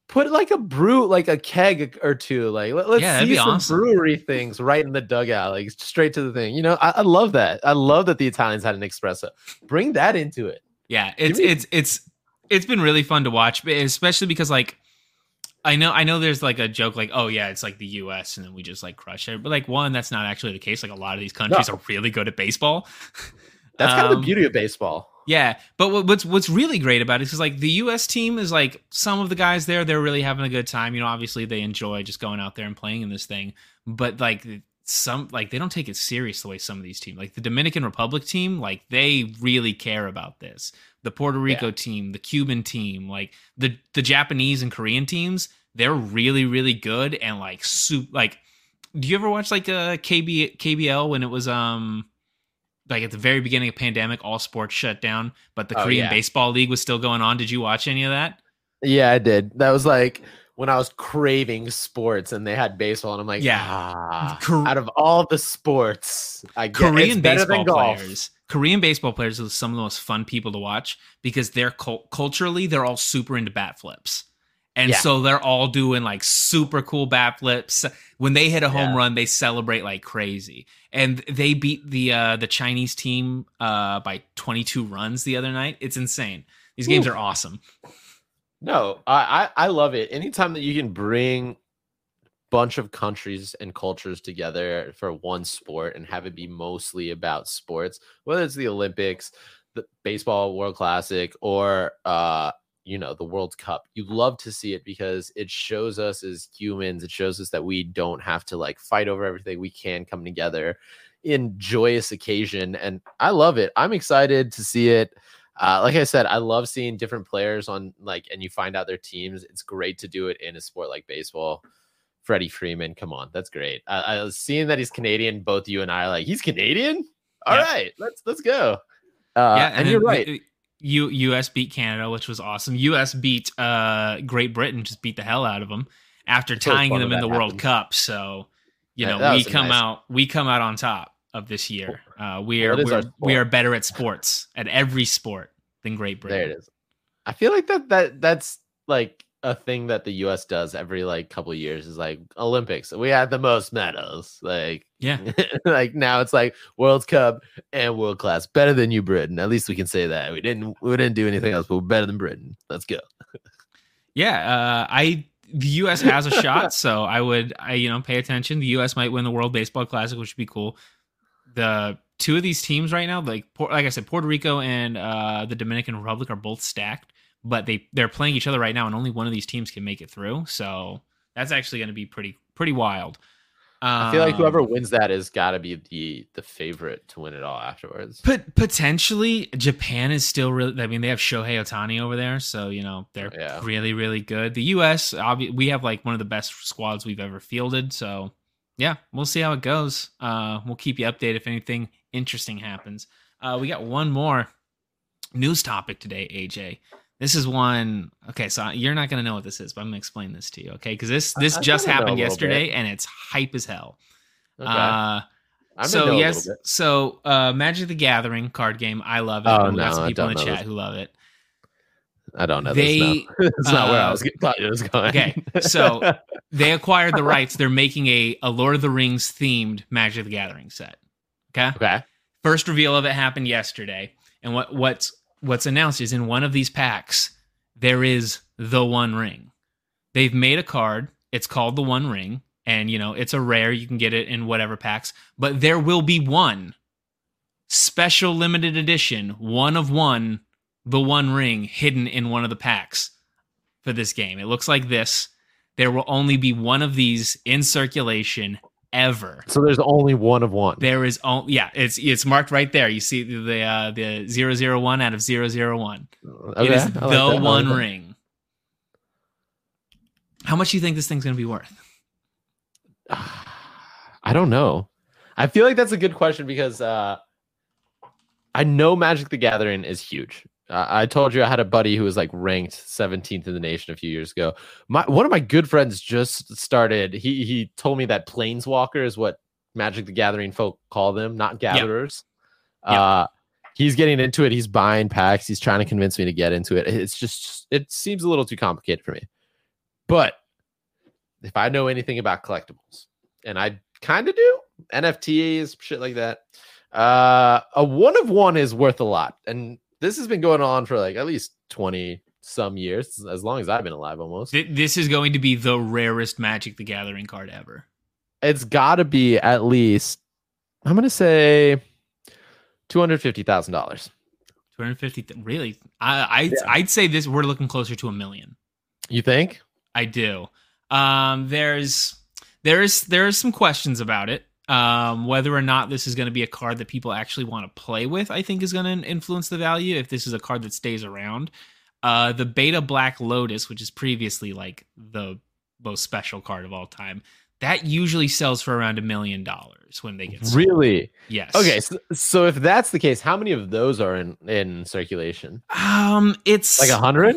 Speaker 3: put like a brew like a keg or two. Like let, us
Speaker 2: Yeah,
Speaker 3: see some
Speaker 2: awesome.
Speaker 3: brewery things right in the dugout, like straight to the thing. You know, I, I love that. I love that the Italians had an espresso. Bring that into it.
Speaker 2: Yeah, it's
Speaker 3: me-
Speaker 2: it's it's it's been really fun to watch, especially because like I know I know there's like a joke like oh yeah it's like the U.S. and then we just like crush it, but like one that's not actually the case. Like a lot of these countries
Speaker 3: No.
Speaker 2: are really good at baseball.
Speaker 3: That's kind of the
Speaker 2: Um,
Speaker 3: beauty of baseball.
Speaker 2: Yeah, but what's what's really great about it is like the U.S. team is like some of the guys there they're really having a good time. You know, obviously they enjoy just going out there and playing in this thing, but like some like they don't take it serious the way some of these teams like the Dominican Republic team like they really care about this. The Puerto Rico team, the Cuban team, like the the Japanese and Korean teams, they're really really good and like soup like. Do you ever watch like a KB KBL when it was um like at the very beginning of pandemic, all sports shut down, but the
Speaker 3: Oh,
Speaker 2: Korean
Speaker 3: yeah.
Speaker 2: baseball league was still going on. Did you watch any of that?
Speaker 3: Yeah, I did. That was like when I was craving sports and they had baseball, and I'm like,
Speaker 2: Yeah.
Speaker 3: ah,
Speaker 2: Kor-
Speaker 3: out of all the sports, I get
Speaker 2: Korean baseball players. Korean baseball players are some of the most fun people to watch because they're cul- culturally they're all super into bat flips. And
Speaker 3: Yeah.
Speaker 2: so they're all doing like super cool bat flips. When they hit a home
Speaker 3: Yeah.
Speaker 2: run, they celebrate like crazy. And they beat the uh the Chinese team uh by 22 runs the other night. It's insane. These games
Speaker 3: Oof.
Speaker 2: are awesome.
Speaker 3: No, I, I love it. Anytime that you can bring bunch of countries and cultures together for one sport and have it be mostly about sports, whether it's the Olympics, the baseball World Classic, or uh, you know, the World Cup. You love to see it because it shows us as humans, it shows us that we don't have to like fight over everything. We can come together in joyous occasion. And I love it. I'm excited to see it. Uh, like I said, I love seeing different players on like, and you find out their teams. It's great to do it in a sport like baseball. Freddie Freeman, come on, that's great. I, I was seeing that he's Canadian. Both you and I are like, he's Canadian. All
Speaker 2: Yeah.
Speaker 3: right, let's let's go. Uh, and,
Speaker 2: then
Speaker 3: you're right.
Speaker 2: U, US beat Canada, which was awesome. US beat uh, Great Britain, just beat the hell out of them. after tying them in the
Speaker 3: that
Speaker 2: World. Cup. So, you
Speaker 3: That-
Speaker 2: know, we come
Speaker 3: nice-
Speaker 2: out we come out on top of this year. Uh, we are
Speaker 3: it is our
Speaker 2: we're, we are better at sports at every sport than Great Britain.
Speaker 3: There it is. I feel like that that that's like a thing that the US does every like couple years is like Olympics. We had the most medals. Like
Speaker 2: Yeah.
Speaker 3: like now it's like World Cup and world class. Better than you, Britain. At least we can say that. We didn't we didn't do anything else, but we're better than Britain. Let's go.
Speaker 2: Yeah, uh, I the U.S. has a shot, so I would, I you know, pay attention. The U.S. might win the World Baseball Classic, which would be cool. The two of these teams right now, like like I said, Puerto Rico and uh, the Dominican Republic are both stacked, but they they're playing each other right now, and only one of these teams can make it through. So that's actually going to be pretty pretty wild.
Speaker 3: I feel like whoever
Speaker 2: Um,
Speaker 3: wins that is got to be the the favorite to win it all afterwards.
Speaker 2: But potentially, Japan is still really. I mean, they have Shohei Ohtani over there, so you know they're
Speaker 3: Yeah.
Speaker 2: really, really good. The U.S. Obvi- we have like one of the best squads we've ever fielded. So yeah, we'll see how it goes. Uh, we'll keep you updated if anything interesting happens. Uh, we got one more news topic today, AJ. This is one. Okay, so you're not gonna know what this is, but I'm gonna explain this to you. Okay, because this this
Speaker 3: I
Speaker 2: just
Speaker 3: know a
Speaker 2: happened yesterday, and it's hype as hell.
Speaker 3: Okay.
Speaker 2: Uh, so
Speaker 3: may know a
Speaker 2: yes, so uh, Magic the Gathering card game. I love it.
Speaker 3: Oh, no,
Speaker 2: some
Speaker 3: I
Speaker 2: people in the chat who love it.
Speaker 3: I don't know.
Speaker 2: they.
Speaker 3: That's not where I
Speaker 2: uh,
Speaker 3: was thought it was going.
Speaker 2: okay, so- They acquired the rights. They're making a, a Lord of the Rings themed Magic the Gathering set. Okay.
Speaker 3: okay.
Speaker 2: First reveal of it happened yesterday, and what what's what's announced is in one of these packs there is the One Ring. They've made a card. It's called the One Ring, and you know it's a rare. You can get it in whatever packs, but there will be one special limited edition, one of one, the One Ring hidden in one of the packs for this game. It looks like this. There will only be one of these in circulation ever.
Speaker 3: So there's only one of one.
Speaker 2: There is only yeah, it's it's marked right there. You see the uh the 001 out of 001.
Speaker 3: Okay,
Speaker 2: it is
Speaker 3: like
Speaker 2: the
Speaker 3: like
Speaker 2: one
Speaker 3: that.
Speaker 2: ring. How much do you think this thing's going to be worth?
Speaker 3: I don't know. I feel like that's a good question because uh, I know Magic the Gathering is huge. I told you I had a buddy who was like ranked 17th in the nation a few years ago. My one of my good friends just started. He he told me that Planeswalker is what Magic the Gathering folk call them, not gatherers.
Speaker 2: Yep.
Speaker 3: Uh, he's getting into it. He's buying packs. He's trying to convince me to get into it. It's just it seems a little too complicated for me. But if I know anything about collectibles, and I kind of do, NFTs, shit like that, uh, a one of one is worth a lot. And this has been going on for like at least 20 some years, as long as I've been alive almost.
Speaker 2: Th- this is going to be the rarest Magic the Gathering card ever.
Speaker 3: It's got to be at least, I'm going to say $250,000.
Speaker 2: 250 th- really? I I I'd say this we're looking closer to a million.
Speaker 3: You think?
Speaker 2: I do. Um, there's there's there's some questions about it. Um, whether or not this is going to be a card that people actually want to play with, I think is going to influence the value. If this is a card that stays around, uh, the Beta Black Lotus, which is previously like the most special card of all time, that usually sells for around a million dollars when they get sold.
Speaker 3: Really?
Speaker 2: Yes.
Speaker 3: Okay. So, so if that's the case, how many of those are in, in circulation?
Speaker 2: Um, it's
Speaker 3: Like a hundred?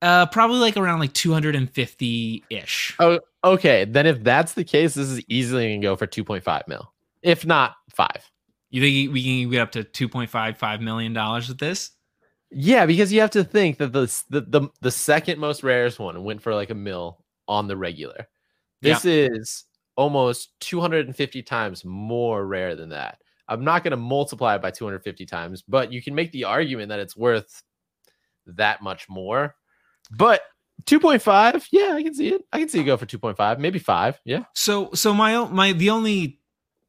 Speaker 2: uh probably like around like two hundred and fifty ish.
Speaker 3: Oh, okay. Then if that's the case, this is easily going to go for 2.5 mil, if not five.
Speaker 2: You think we can get up to two point five five million dollars with this?
Speaker 3: Yeah, because you have to think that the the the, the second most rarest one went for like a mil on the regular. This is almost 250 times more rare than that. I'm not going to multiply it by 250 times, but you can make the argument that it's worth that much more. But 2.5, yeah, I can see it. I can see it go for 2.5, maybe 5. Yeah.
Speaker 2: So so my my the only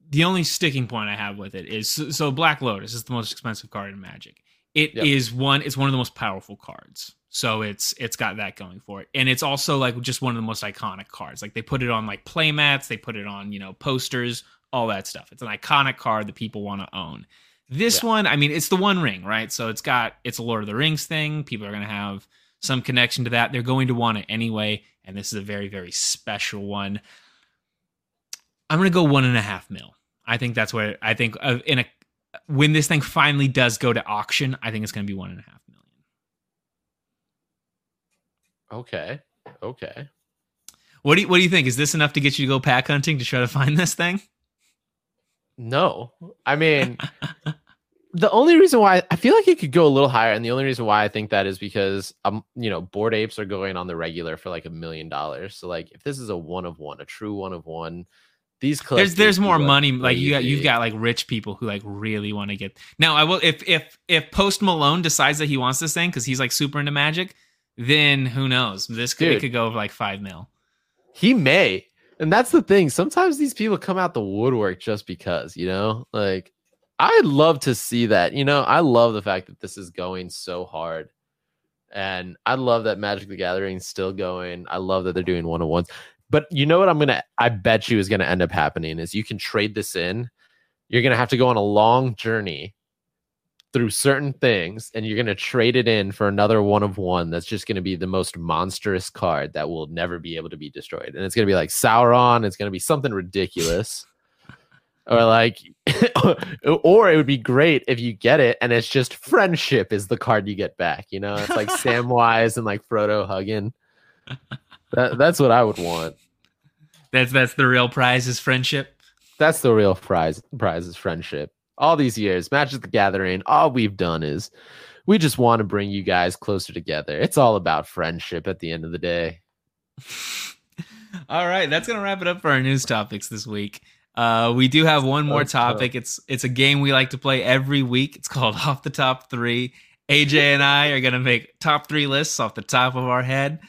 Speaker 2: the only sticking point I have with it is so, so Black Lotus is the most expensive card in Magic. It is
Speaker 3: Yep.
Speaker 2: one it's one of the most powerful cards. So it's it's got that going for it. And it's also like just one of the most iconic cards. Like they put it on like playmats, they put it on, you know, posters, all that stuff. It's an iconic card that people want to own. This
Speaker 3: Yeah.
Speaker 2: one, I mean, it's the one ring, right? So it's got it's a Lord of the Rings thing. People are going to have some connection to that. They're going to want it anyway, and this is a very very special one. I'm going to go one and a half mil. I think that's where I think uh, in a when this thing finally does go to auction, I think it's going to be one and a half million.
Speaker 3: Okay. Okay.
Speaker 2: What do you, what do you think? Is this enough to get you to go pack hunting to try to find this thing?
Speaker 3: No, I mean, the only reason why I feel like it could go a little higher, and the only reason why I think that is because um, you know, Bored Apes are going on the regular for like a million dollars. So like, if this is a one of one, a true one of one, these
Speaker 2: There's there's more money. Like you got you've got like rich people who like really want to get. Now I will if if if Post Malone decides that he wants this thing because he's like super into magic, then who knows? This could it
Speaker 3: Dude.
Speaker 2: could go like five mil.
Speaker 3: He may. And that's the thing. Sometimes these people come out the woodwork just because, you know? Like I'd love to see that. You know, I love the fact that this is going so hard. And I love that Magic the Gathering is still going. I love that they're doing one on ones. But you know what I'm gonna I bet you is gonna end up happening is you can trade this in. You're gonna have to go on a long journey through certain things, and you're gonna trade it in for another one of one that's just gonna be the most monstrous card that will never be able to be destroyed. And it's gonna be like Sauron, it's gonna be something ridiculous. Or like or it would be great if you get it and it's just friendship is the card you get back. You know, it's like Samwise and like Frodo hugging. That, that's what I would want.
Speaker 2: That's that's the real prize is friendship.
Speaker 3: That's the real prize. Prize is friendship. All these years, Magic the Gathering, all we've done is we just want to bring you guys closer together. It's all about friendship at the end of the day.
Speaker 2: All right, that's gonna wrap it up for our news topics this week. Uh, we do have one more topic. It's it's a game we like to play every week. It's called Off the Top Three. AJ and I are gonna make top three lists off the top of our head.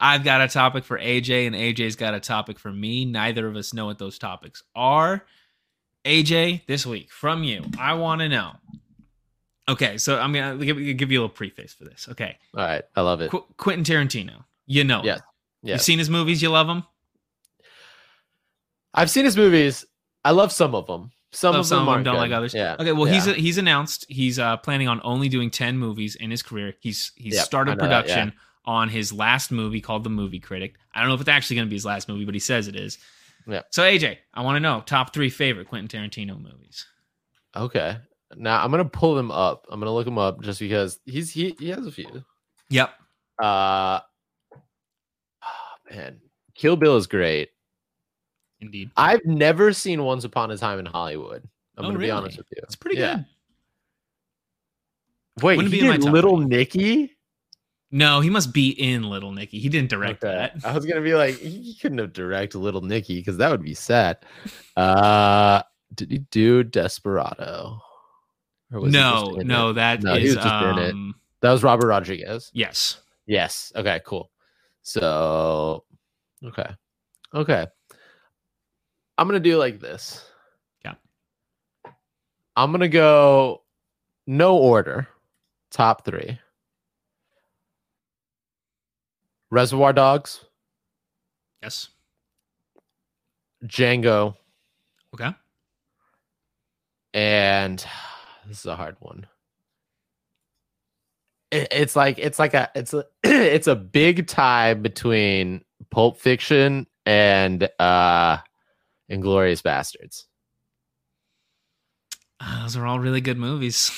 Speaker 2: I've got a topic for AJ, and AJ's got a topic for me. Neither of us know what those topics are. AJ, this week from you, I want to know. Okay, so I'm gonna give, give you a little preface for this. Okay,
Speaker 3: All right, I love it.
Speaker 2: Qu- Quentin Tarantino, you know, him.
Speaker 3: Yes. Yeah,
Speaker 2: You've seen his movies, you love them.
Speaker 3: I've seen his movies. I love some of them. Some
Speaker 2: Love
Speaker 3: of
Speaker 2: some
Speaker 3: them
Speaker 2: them, don't
Speaker 3: good.
Speaker 2: like others.
Speaker 3: Yeah.
Speaker 2: Okay, well he's
Speaker 3: yeah.
Speaker 2: he's announced he's uh, planning on only doing ten movies in his career. He's he's
Speaker 3: Yep,
Speaker 2: started
Speaker 3: know that,
Speaker 2: production on his last movie called The Movie Critic. I don't know if it's actually going to be his last movie, but he says it is.
Speaker 3: Yeah.
Speaker 2: So AJ, I want to know top three favorite Quentin Tarantino movies.
Speaker 3: okay. Now I'm gonna pull them up. I'm gonna look them up just because he's he he has a few.
Speaker 2: Yep.
Speaker 3: Uh, man, Kill Bill is great.
Speaker 2: Indeed.
Speaker 3: I've never seen Once Upon a Time in Hollywood. I'm
Speaker 2: Oh,
Speaker 3: gonna be honest with you.
Speaker 2: It's pretty
Speaker 3: Yeah.
Speaker 2: good.
Speaker 3: Wait,
Speaker 2: Wouldn't
Speaker 3: he did Little
Speaker 2: three.
Speaker 3: Nicky?
Speaker 2: No, he must be in Little Nicky. He didn't direct
Speaker 3: Okay.
Speaker 2: that.
Speaker 3: I was gonna be like, he couldn't have directed Little Nicky because that would be sad. Uh, did he do Desperado? Or was he
Speaker 2: No, no,
Speaker 3: it?
Speaker 2: that is
Speaker 3: No, he was just in it.
Speaker 2: um,
Speaker 3: that was Robert Rodriguez.
Speaker 2: yes.
Speaker 3: Yes. Okay. Cool. So, okay, okay. I'm gonna do like this.
Speaker 2: Yeah.
Speaker 3: I'm gonna go no order. Top three. Reservoir Dogs,
Speaker 2: Yes.
Speaker 3: Django,
Speaker 2: Okay.
Speaker 3: and this is a hard one. It- it's like it's like a it's a it's a big tie between Pulp Fiction and uh Inglourious Basterds.
Speaker 2: Uh, those are all really good movies.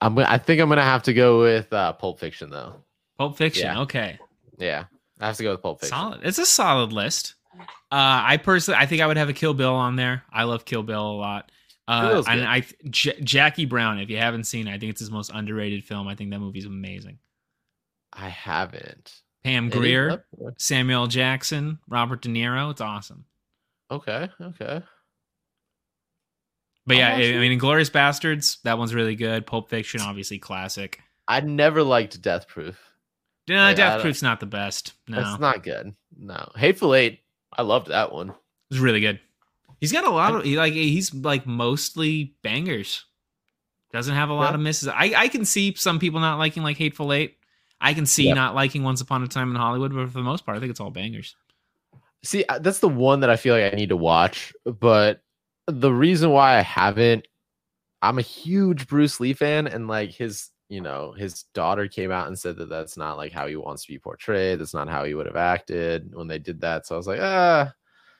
Speaker 3: I'm I think I'm gonna have to go with uh Pulp Fiction though.
Speaker 2: Pulp Fiction.
Speaker 3: Yeah.
Speaker 2: Okay.
Speaker 3: Yeah, I have to go with Pulp Fiction.
Speaker 2: Solid. It's a solid list. Uh, I personally, I think I would have a Kill Bill on there. I love Kill Bill a lot. Uh, and. I, J- Jackie Brown. If you haven't seen it, I think it's his most underrated film. I think that movie's amazing.
Speaker 3: I haven't.
Speaker 2: Pam Grier. Samuel Jackson, Robert De Niro. It's awesome.
Speaker 3: Okay. Okay.
Speaker 2: But yeah, I, I mean, Inglourious Basterds. That one's really good. Pulp Fiction, obviously classic.
Speaker 3: I never liked Death Proof.
Speaker 2: No,
Speaker 3: Like,
Speaker 2: Death Proof's not the best. No,
Speaker 3: it's not good. No. Hateful Eight. I loved that one.
Speaker 2: it's really good. He's got a lot of he like he's like mostly bangers. Doesn't have a lot
Speaker 3: Yeah.
Speaker 2: of misses. I I can see some people not liking like Hateful Eight. I can see
Speaker 3: Yeah.
Speaker 2: not liking Once Upon a Time in Hollywood, but for the most part, I think it's all bangers.
Speaker 3: See, uh, that's the one that I feel like I need to watch. But the reason why I haven't, I'm a huge Bruce Lee fan, and like his, you know, his daughter came out and said that that's not like how he wants to be portrayed. That's not how he would have acted when they did that. So I was like, ah,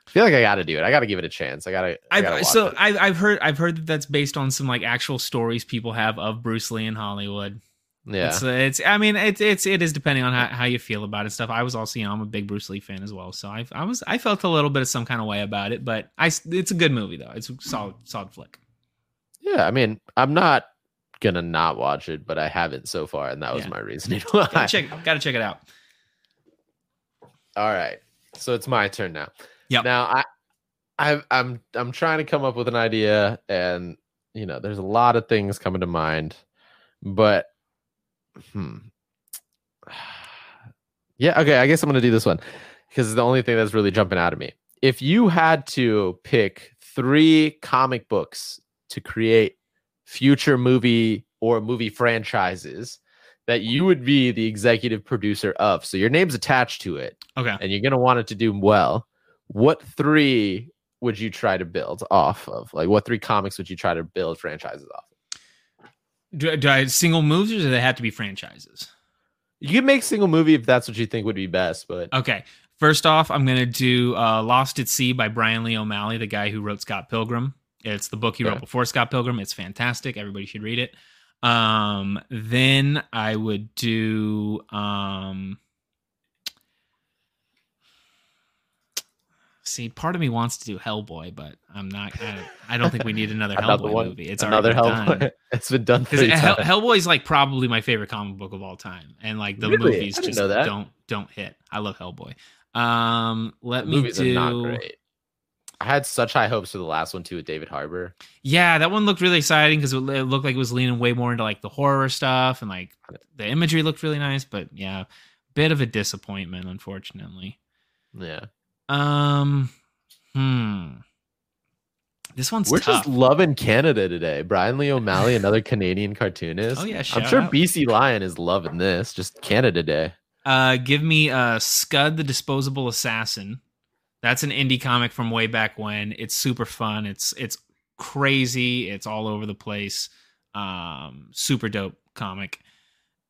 Speaker 3: I feel like I got to do it. I got to give it a chance. I got to. I gotta
Speaker 2: I've
Speaker 3: watch
Speaker 2: so. I've I've heard I've heard that that's based on some like actual stories people have of Bruce Lee in Hollywood.
Speaker 3: Yeah.
Speaker 2: It's, it's I mean it's it's it is depending on how, how you feel about it stuff. I was also you know I'm a big Bruce Lee fan as well, so I I was I felt a little bit of some kind of way about it, but I it's a good movie though. It's a solid solid flick.
Speaker 3: yeah. I mean, I'm not gonna not watch it, but I haven't so far, and that was
Speaker 2: Yeah.
Speaker 3: my reasoning why.
Speaker 2: Gotta check gotta check it out.
Speaker 3: All right. So it's my turn now.
Speaker 2: Yeah.
Speaker 3: Now I I I'm I'm trying to come up with an idea and you know, there's a lot of things coming to mind, but hmm. Yeah, okay, I guess I'm going to do this one because it's the only thing that's really jumping out of me. If you had to pick 3 comic books to create future movie or movie franchises that you would be the executive producer of. So your name's attached to it
Speaker 2: Okay.
Speaker 3: and you're going to want it to do well. What three would you try to build off of? Like, what three comics would you try to build franchises off?
Speaker 2: Do, do I single moves or do they have to be franchises?
Speaker 3: You can make single movie if that's what you think would be best, but
Speaker 2: Okay. First off, I'm gonna do uh, "Lost at Sea" by Brian Lee O'Malley, the guy who wrote Scott Pilgrim. It's the book he wrote
Speaker 3: Okay.
Speaker 2: before Scott Pilgrim. It's fantastic. Everybody should read it. Um, then I would do. Um, see, part of me wants to do Hellboy, but I'm not. I, I don't think we need another Hellboy
Speaker 3: one,
Speaker 2: movie. It's
Speaker 3: another
Speaker 2: already done.
Speaker 3: Hellboy. It's been done three
Speaker 2: Hell. Hellboy's like probably my favorite comic book of all time, and like the
Speaker 3: Really?
Speaker 2: movies just don't don't hit. I love Hellboy. Um, let
Speaker 3: The
Speaker 2: me
Speaker 3: movies
Speaker 2: do.
Speaker 3: are not great. I had such high hopes for the last one too with David Harbour.
Speaker 2: Yeah, that one looked really exciting because it looked like it was leaning way more into like the horror stuff and like the imagery looked really nice. But yeah, bit of a disappointment, unfortunately.
Speaker 3: Yeah,
Speaker 2: Um, hmm. This one's
Speaker 3: we're
Speaker 2: tough.
Speaker 3: just loving Canada today. Brian Lee O'Malley, another Canadian cartoonist.
Speaker 2: Oh, yeah,
Speaker 3: I'm sure
Speaker 2: out.
Speaker 3: BC Lion is loving this. Just Canada Day.
Speaker 2: Uh, give me uh, Scud the Disposable Assassin. That's an indie comic from way back when. It's super fun. It's it's crazy. It's all over the place. Um, super dope comic.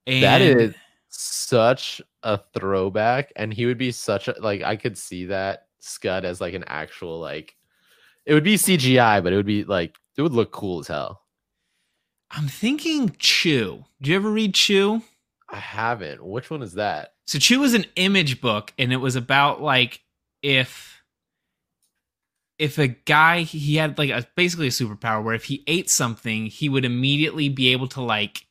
Speaker 2: And
Speaker 3: that is such a throwback and he would be such a like i could see that scud as like an actual like it would be cgi but it would be like it would look cool as hell
Speaker 2: I'm thinking Chew. Do you ever read Chew?
Speaker 3: i haven't which one is that
Speaker 2: So Chew was an image book, and it was about like if if a guy he had like a basically a superpower where if he ate something, he would immediately be able to like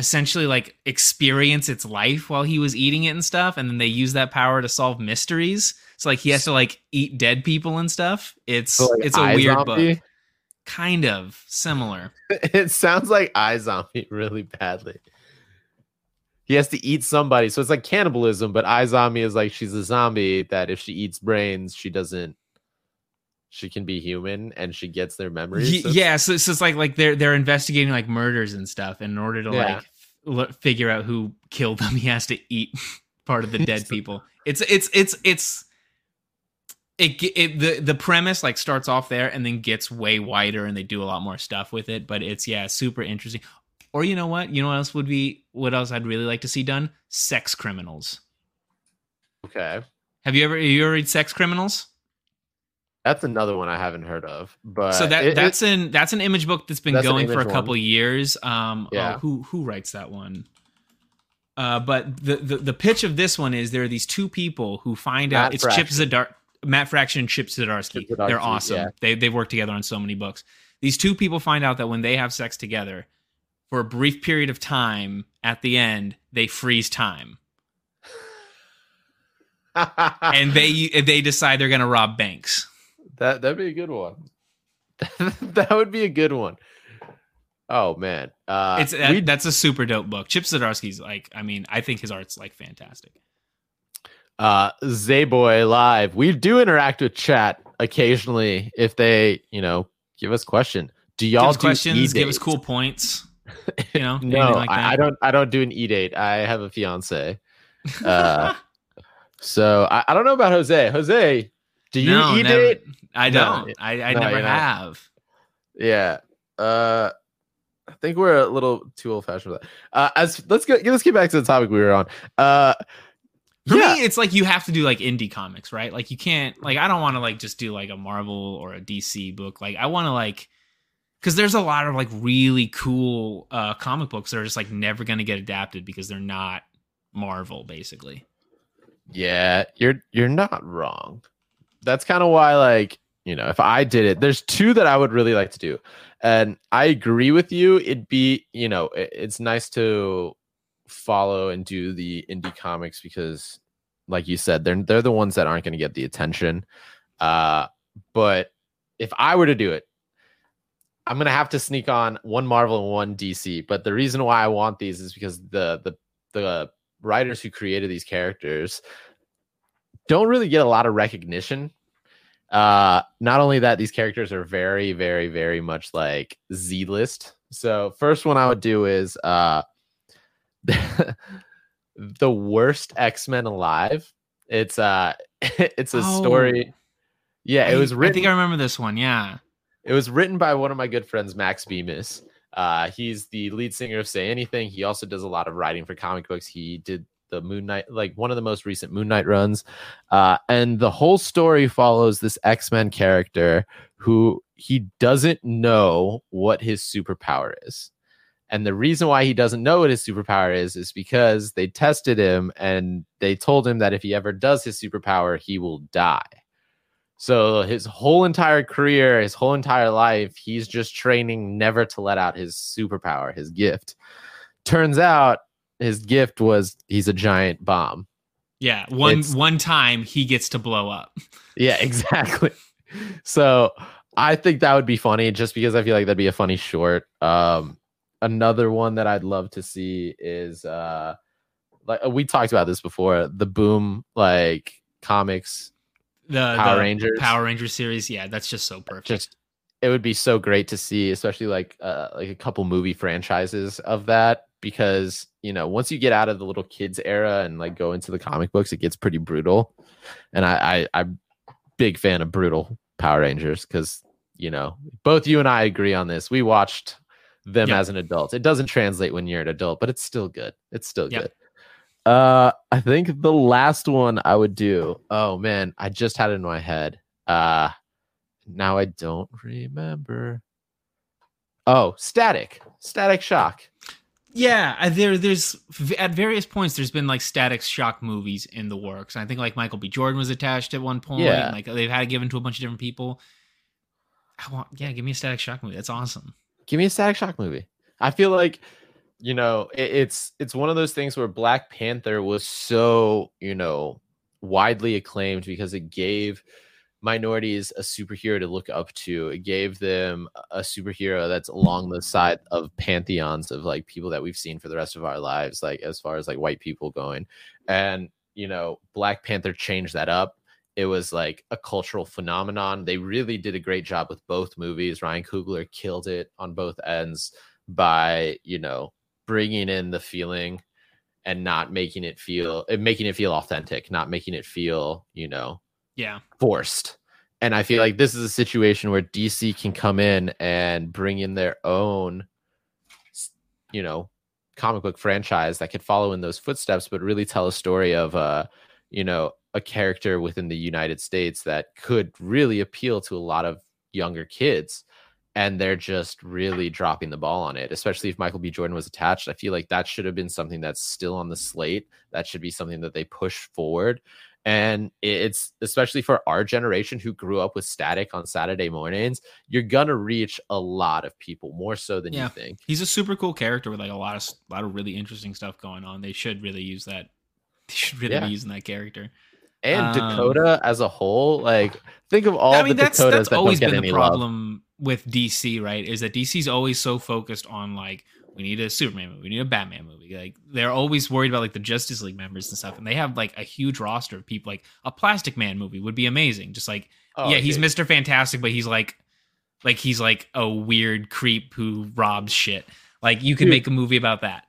Speaker 2: essentially like experience its life while he was eating it and stuff, and then they use that power to solve mysteries. So like he has to like eat dead people and stuff. It's
Speaker 3: So, like,
Speaker 2: it's a weird
Speaker 3: iZombie?
Speaker 2: book. Kind of similar.
Speaker 3: it sounds like i zombie really badly he has to eat somebody so it's like cannibalism but i zombie is like she's a zombie that if she eats brains she doesn't she can be human and she gets their memories So
Speaker 2: yeah, so, so it's like like they're they're investigating like murders and stuff, in order to
Speaker 3: Yeah.
Speaker 2: like figure out who killed them, he has to eat part of the dead people. It's it's it's it's it, it the the premise like starts off there and then gets way wider, and they do a lot more stuff with it. But it's yeah, super interesting. Or you know what? You know what else would be what else I'd really like to see done? Sex criminals.
Speaker 3: okay
Speaker 2: Have you ever you ever read Sex Criminals?
Speaker 3: That's another one I haven't heard of. But
Speaker 2: so that
Speaker 3: it- it-
Speaker 2: that's an that's an image book that's been
Speaker 3: That's
Speaker 2: going for a couple
Speaker 3: one.
Speaker 2: years. Um, oh,
Speaker 3: Yeah.
Speaker 2: who who writes that one? Uh, but the, the the pitch of this one is there are these two people who find out
Speaker 3: Matt
Speaker 2: it's Chip
Speaker 3: Fraction.
Speaker 2: Zadar Matt Fraction and Chip Zdarsky.
Speaker 3: Chip Zdarsky,
Speaker 2: They're awesome.
Speaker 3: yeah.
Speaker 2: They they've worked together on so many books. These two people find out that when they have sex together, for a brief period of time, at the end they freeze time, and they they decide they're going to rob banks.
Speaker 3: That that'd be a good one. that would be a good one. Oh man, uh,
Speaker 2: it's that,
Speaker 3: we-
Speaker 2: that's a super dope book. Chip Zdarsky's like, I mean, I think his art's like fantastic.
Speaker 3: uh Zayboy live. We do interact with chat occasionally if they, you know, give us question. Do y'all
Speaker 2: us
Speaker 3: do
Speaker 2: questions, give us cool points. You know,
Speaker 3: No,
Speaker 2: like that.
Speaker 3: I, I don't. I don't do an e date. I have a fiance. Uh, so I, I don't know about Jose. Jose, do you
Speaker 2: no,
Speaker 3: e
Speaker 2: never-
Speaker 3: date?
Speaker 2: I don't. I, I
Speaker 3: no,
Speaker 2: never
Speaker 3: you're not.
Speaker 2: have.
Speaker 3: Yeah. Uh I think we're a little too old fashioned for that. Uh as let's go let's get back to the topic we were on. Uh
Speaker 2: For
Speaker 3: yeah,
Speaker 2: me, it's like you have to do like indie comics, right? Like you can't like I don't want to like just do like a Marvel or a DC book. Like I want to like because there's a lot of like really cool uh comic books that are just like never gonna get adapted because they're not Marvel, basically.
Speaker 3: Yeah, you're you're not wrong. That's kind of why, like, you know, if I did it, there's two that I would really like to do, and I agree with you. It'd be, you know, it, it's nice to follow and do the indie comics because, like you said, they're they're the ones that aren't going to get the attention. Uh, but if I were to do it, I'm gonna have to sneak on one Marvel and one DC. But the reason why I want these is because the the the writers who created these characters don't really get a lot of recognition. Uh, not only that, these characters are very, very, very much like Z list. So first one I would do is uh the worst X-Men alive. It's uh it's a
Speaker 2: Oh.
Speaker 3: story. Yeah, it
Speaker 2: I-
Speaker 3: was written
Speaker 2: I think I remember this one. Yeah.
Speaker 3: it was written by one of my good friends, Max Bemis. Uh, he's the lead singer of Say Anything. He also does a lot of writing for comic books. He did the Moon Knight, like one of the most recent Moon Knight runs. Uh, and the whole story follows this X Men character who he doesn't know what his superpower is. And the reason why he doesn't know what his superpower is is because they tested him and they told him that if he ever does his superpower, he will die. So his whole entire career, his whole entire life, he's just training never to let out his superpower, his gift. Turns out his gift was he's a giant bomb.
Speaker 2: Yeah. One
Speaker 3: It's-
Speaker 2: one time he gets to blow up.
Speaker 3: Yeah, exactly. So I think that would be funny just because I feel like that'd be a funny short. Um another one that I'd love to see is uh like we talked about this before, the boom like comics
Speaker 2: The
Speaker 3: Power
Speaker 2: the
Speaker 3: Rangers.
Speaker 2: Power Rangers series. Yeah, that's just so perfect.
Speaker 3: just it would be so great to see especially like uh, like a couple movie franchises of that because you know once you get out of the little kids era and like go into the comic books it gets pretty brutal and i, I i'm big fan of brutal power rangers because you know both you and i agree on this we watched them
Speaker 2: Yep.
Speaker 3: as an adult it doesn't translate when you're an adult but it's still good it's still
Speaker 2: Yep.
Speaker 3: good uh i think the last one i would do oh man i just had it in my head uh now I don't remember. Oh, static, static shock.
Speaker 2: Yeah, there there's at various points there's been like static shock movies in the works. I think like Michael B. Jordan was attached at one point.
Speaker 3: Yeah.
Speaker 2: Like they've had it given to a bunch of different people. I want yeah, give me a static shock movie. That's awesome.
Speaker 3: Give me a static shock movie. I feel like, you know, it, it's it's one of those things where Black Panther was so you know widely acclaimed because it gave minorities a superhero to look up to. It gave them a- superhero that's along the side of pantheons of like people that we've seen for the rest of our lives, like as far as like white people going. And you know, Black Panther changed that up. It was like a cultural phenomenon. They really did a great job with both movies. Ryan Coogler killed it on both ends by, you know, bringing in the feeling and not making it feel, uh, making it feel authentic, not making it feel, you know,
Speaker 2: Yeah.
Speaker 3: forced. And I feel like this is a situation where DC can come in and bring in their own, you know, comic book franchise that could follow in those footsteps, but really tell a story of, uh, you know, a character within the United States that could really appeal to a lot of younger kids. And they're just really dropping the ball on it, especially if Michael B. Jordan was attached. I feel like that should have been something that's still on the slate. That should be something that they push forward and it's especially for our generation who grew up with static on saturday mornings you're gonna reach a lot of people more so than
Speaker 2: Yeah.
Speaker 3: you think
Speaker 2: He's a super cool character with like a lot of a lot of really interesting stuff going on. They should really use that. They should really
Speaker 3: Yeah.
Speaker 2: be using that character.
Speaker 3: and
Speaker 2: Um,
Speaker 3: dakota as a whole like think of all
Speaker 2: I mean,
Speaker 3: the
Speaker 2: that's
Speaker 3: dakotas
Speaker 2: that's
Speaker 3: that
Speaker 2: always been the
Speaker 3: any love
Speaker 2: problem with DC, right? Is that DC's always so focused on like we need a Superman movie, we need a Batman movie. Like they're always worried about like the Justice League members and stuff, and they have like a huge roster of people. Like a Plastic Man movie would be amazing. Just like
Speaker 3: Oh,
Speaker 2: yeah, he's
Speaker 3: dude.
Speaker 2: Mister Fantastic, but he's like like he's like a weird creep who robs shit. Like you could
Speaker 3: Dude.
Speaker 2: make a movie about that.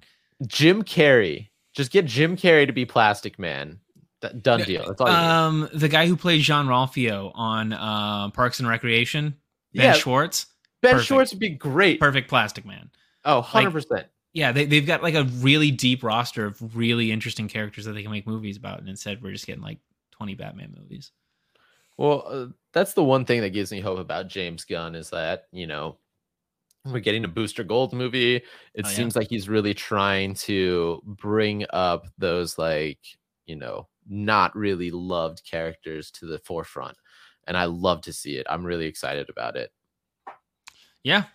Speaker 3: jim carrey just get jim carrey to be plastic man D- done deal that's all you.
Speaker 2: Um, the guy who plays Jean Ralphio on uh, Parks and Recreation, Ben
Speaker 3: Yeah.
Speaker 2: Schwartz,
Speaker 3: ben
Speaker 2: perfect.
Speaker 3: schwartz would be great
Speaker 2: perfect Plastic Man.
Speaker 3: Oh 100%
Speaker 2: yeah, they, they've got like a really deep roster of really interesting characters that they can make movies about. And instead, we're just getting like 20 Batman movies.
Speaker 3: Well, uh, that's the one thing that gives me hope about James Gunn is that, you know, we're getting a Booster Gold movie. It
Speaker 2: Oh, yeah.
Speaker 3: seems like he's really trying to bring up those like, you know, not really loved characters to the forefront. And I love to see it. I'm really excited about it.
Speaker 2: Yeah.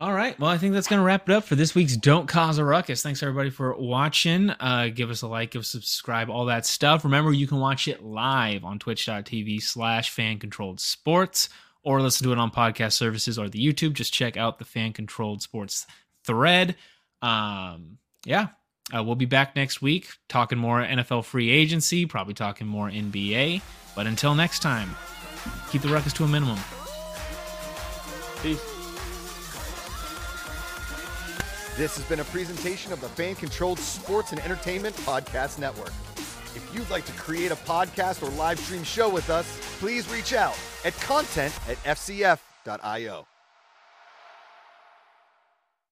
Speaker 2: All right. Well, I think that's going to wrap it up for this week's Don't Khahs a Ruckus. Thanks, everybody, for watching. Uh, give us a like, give us subscribe, all that stuff. Remember, you can watch it live on twitch.tv slash fan controlled sports or listen to it on podcast services or the YouTube. Just check out the fan controlled sports thread. Um, yeah. Uh, we'll be back next week talking more NFL free agency, probably talking more NBA. But until next time, keep the ruckus to a minimum.
Speaker 3: Peace.
Speaker 1: This has been a presentation of the Fan Controlled Sports and Entertainment Podcast Network. If you'd like to create a podcast or live stream show with us, please reach out at content at fcf.io.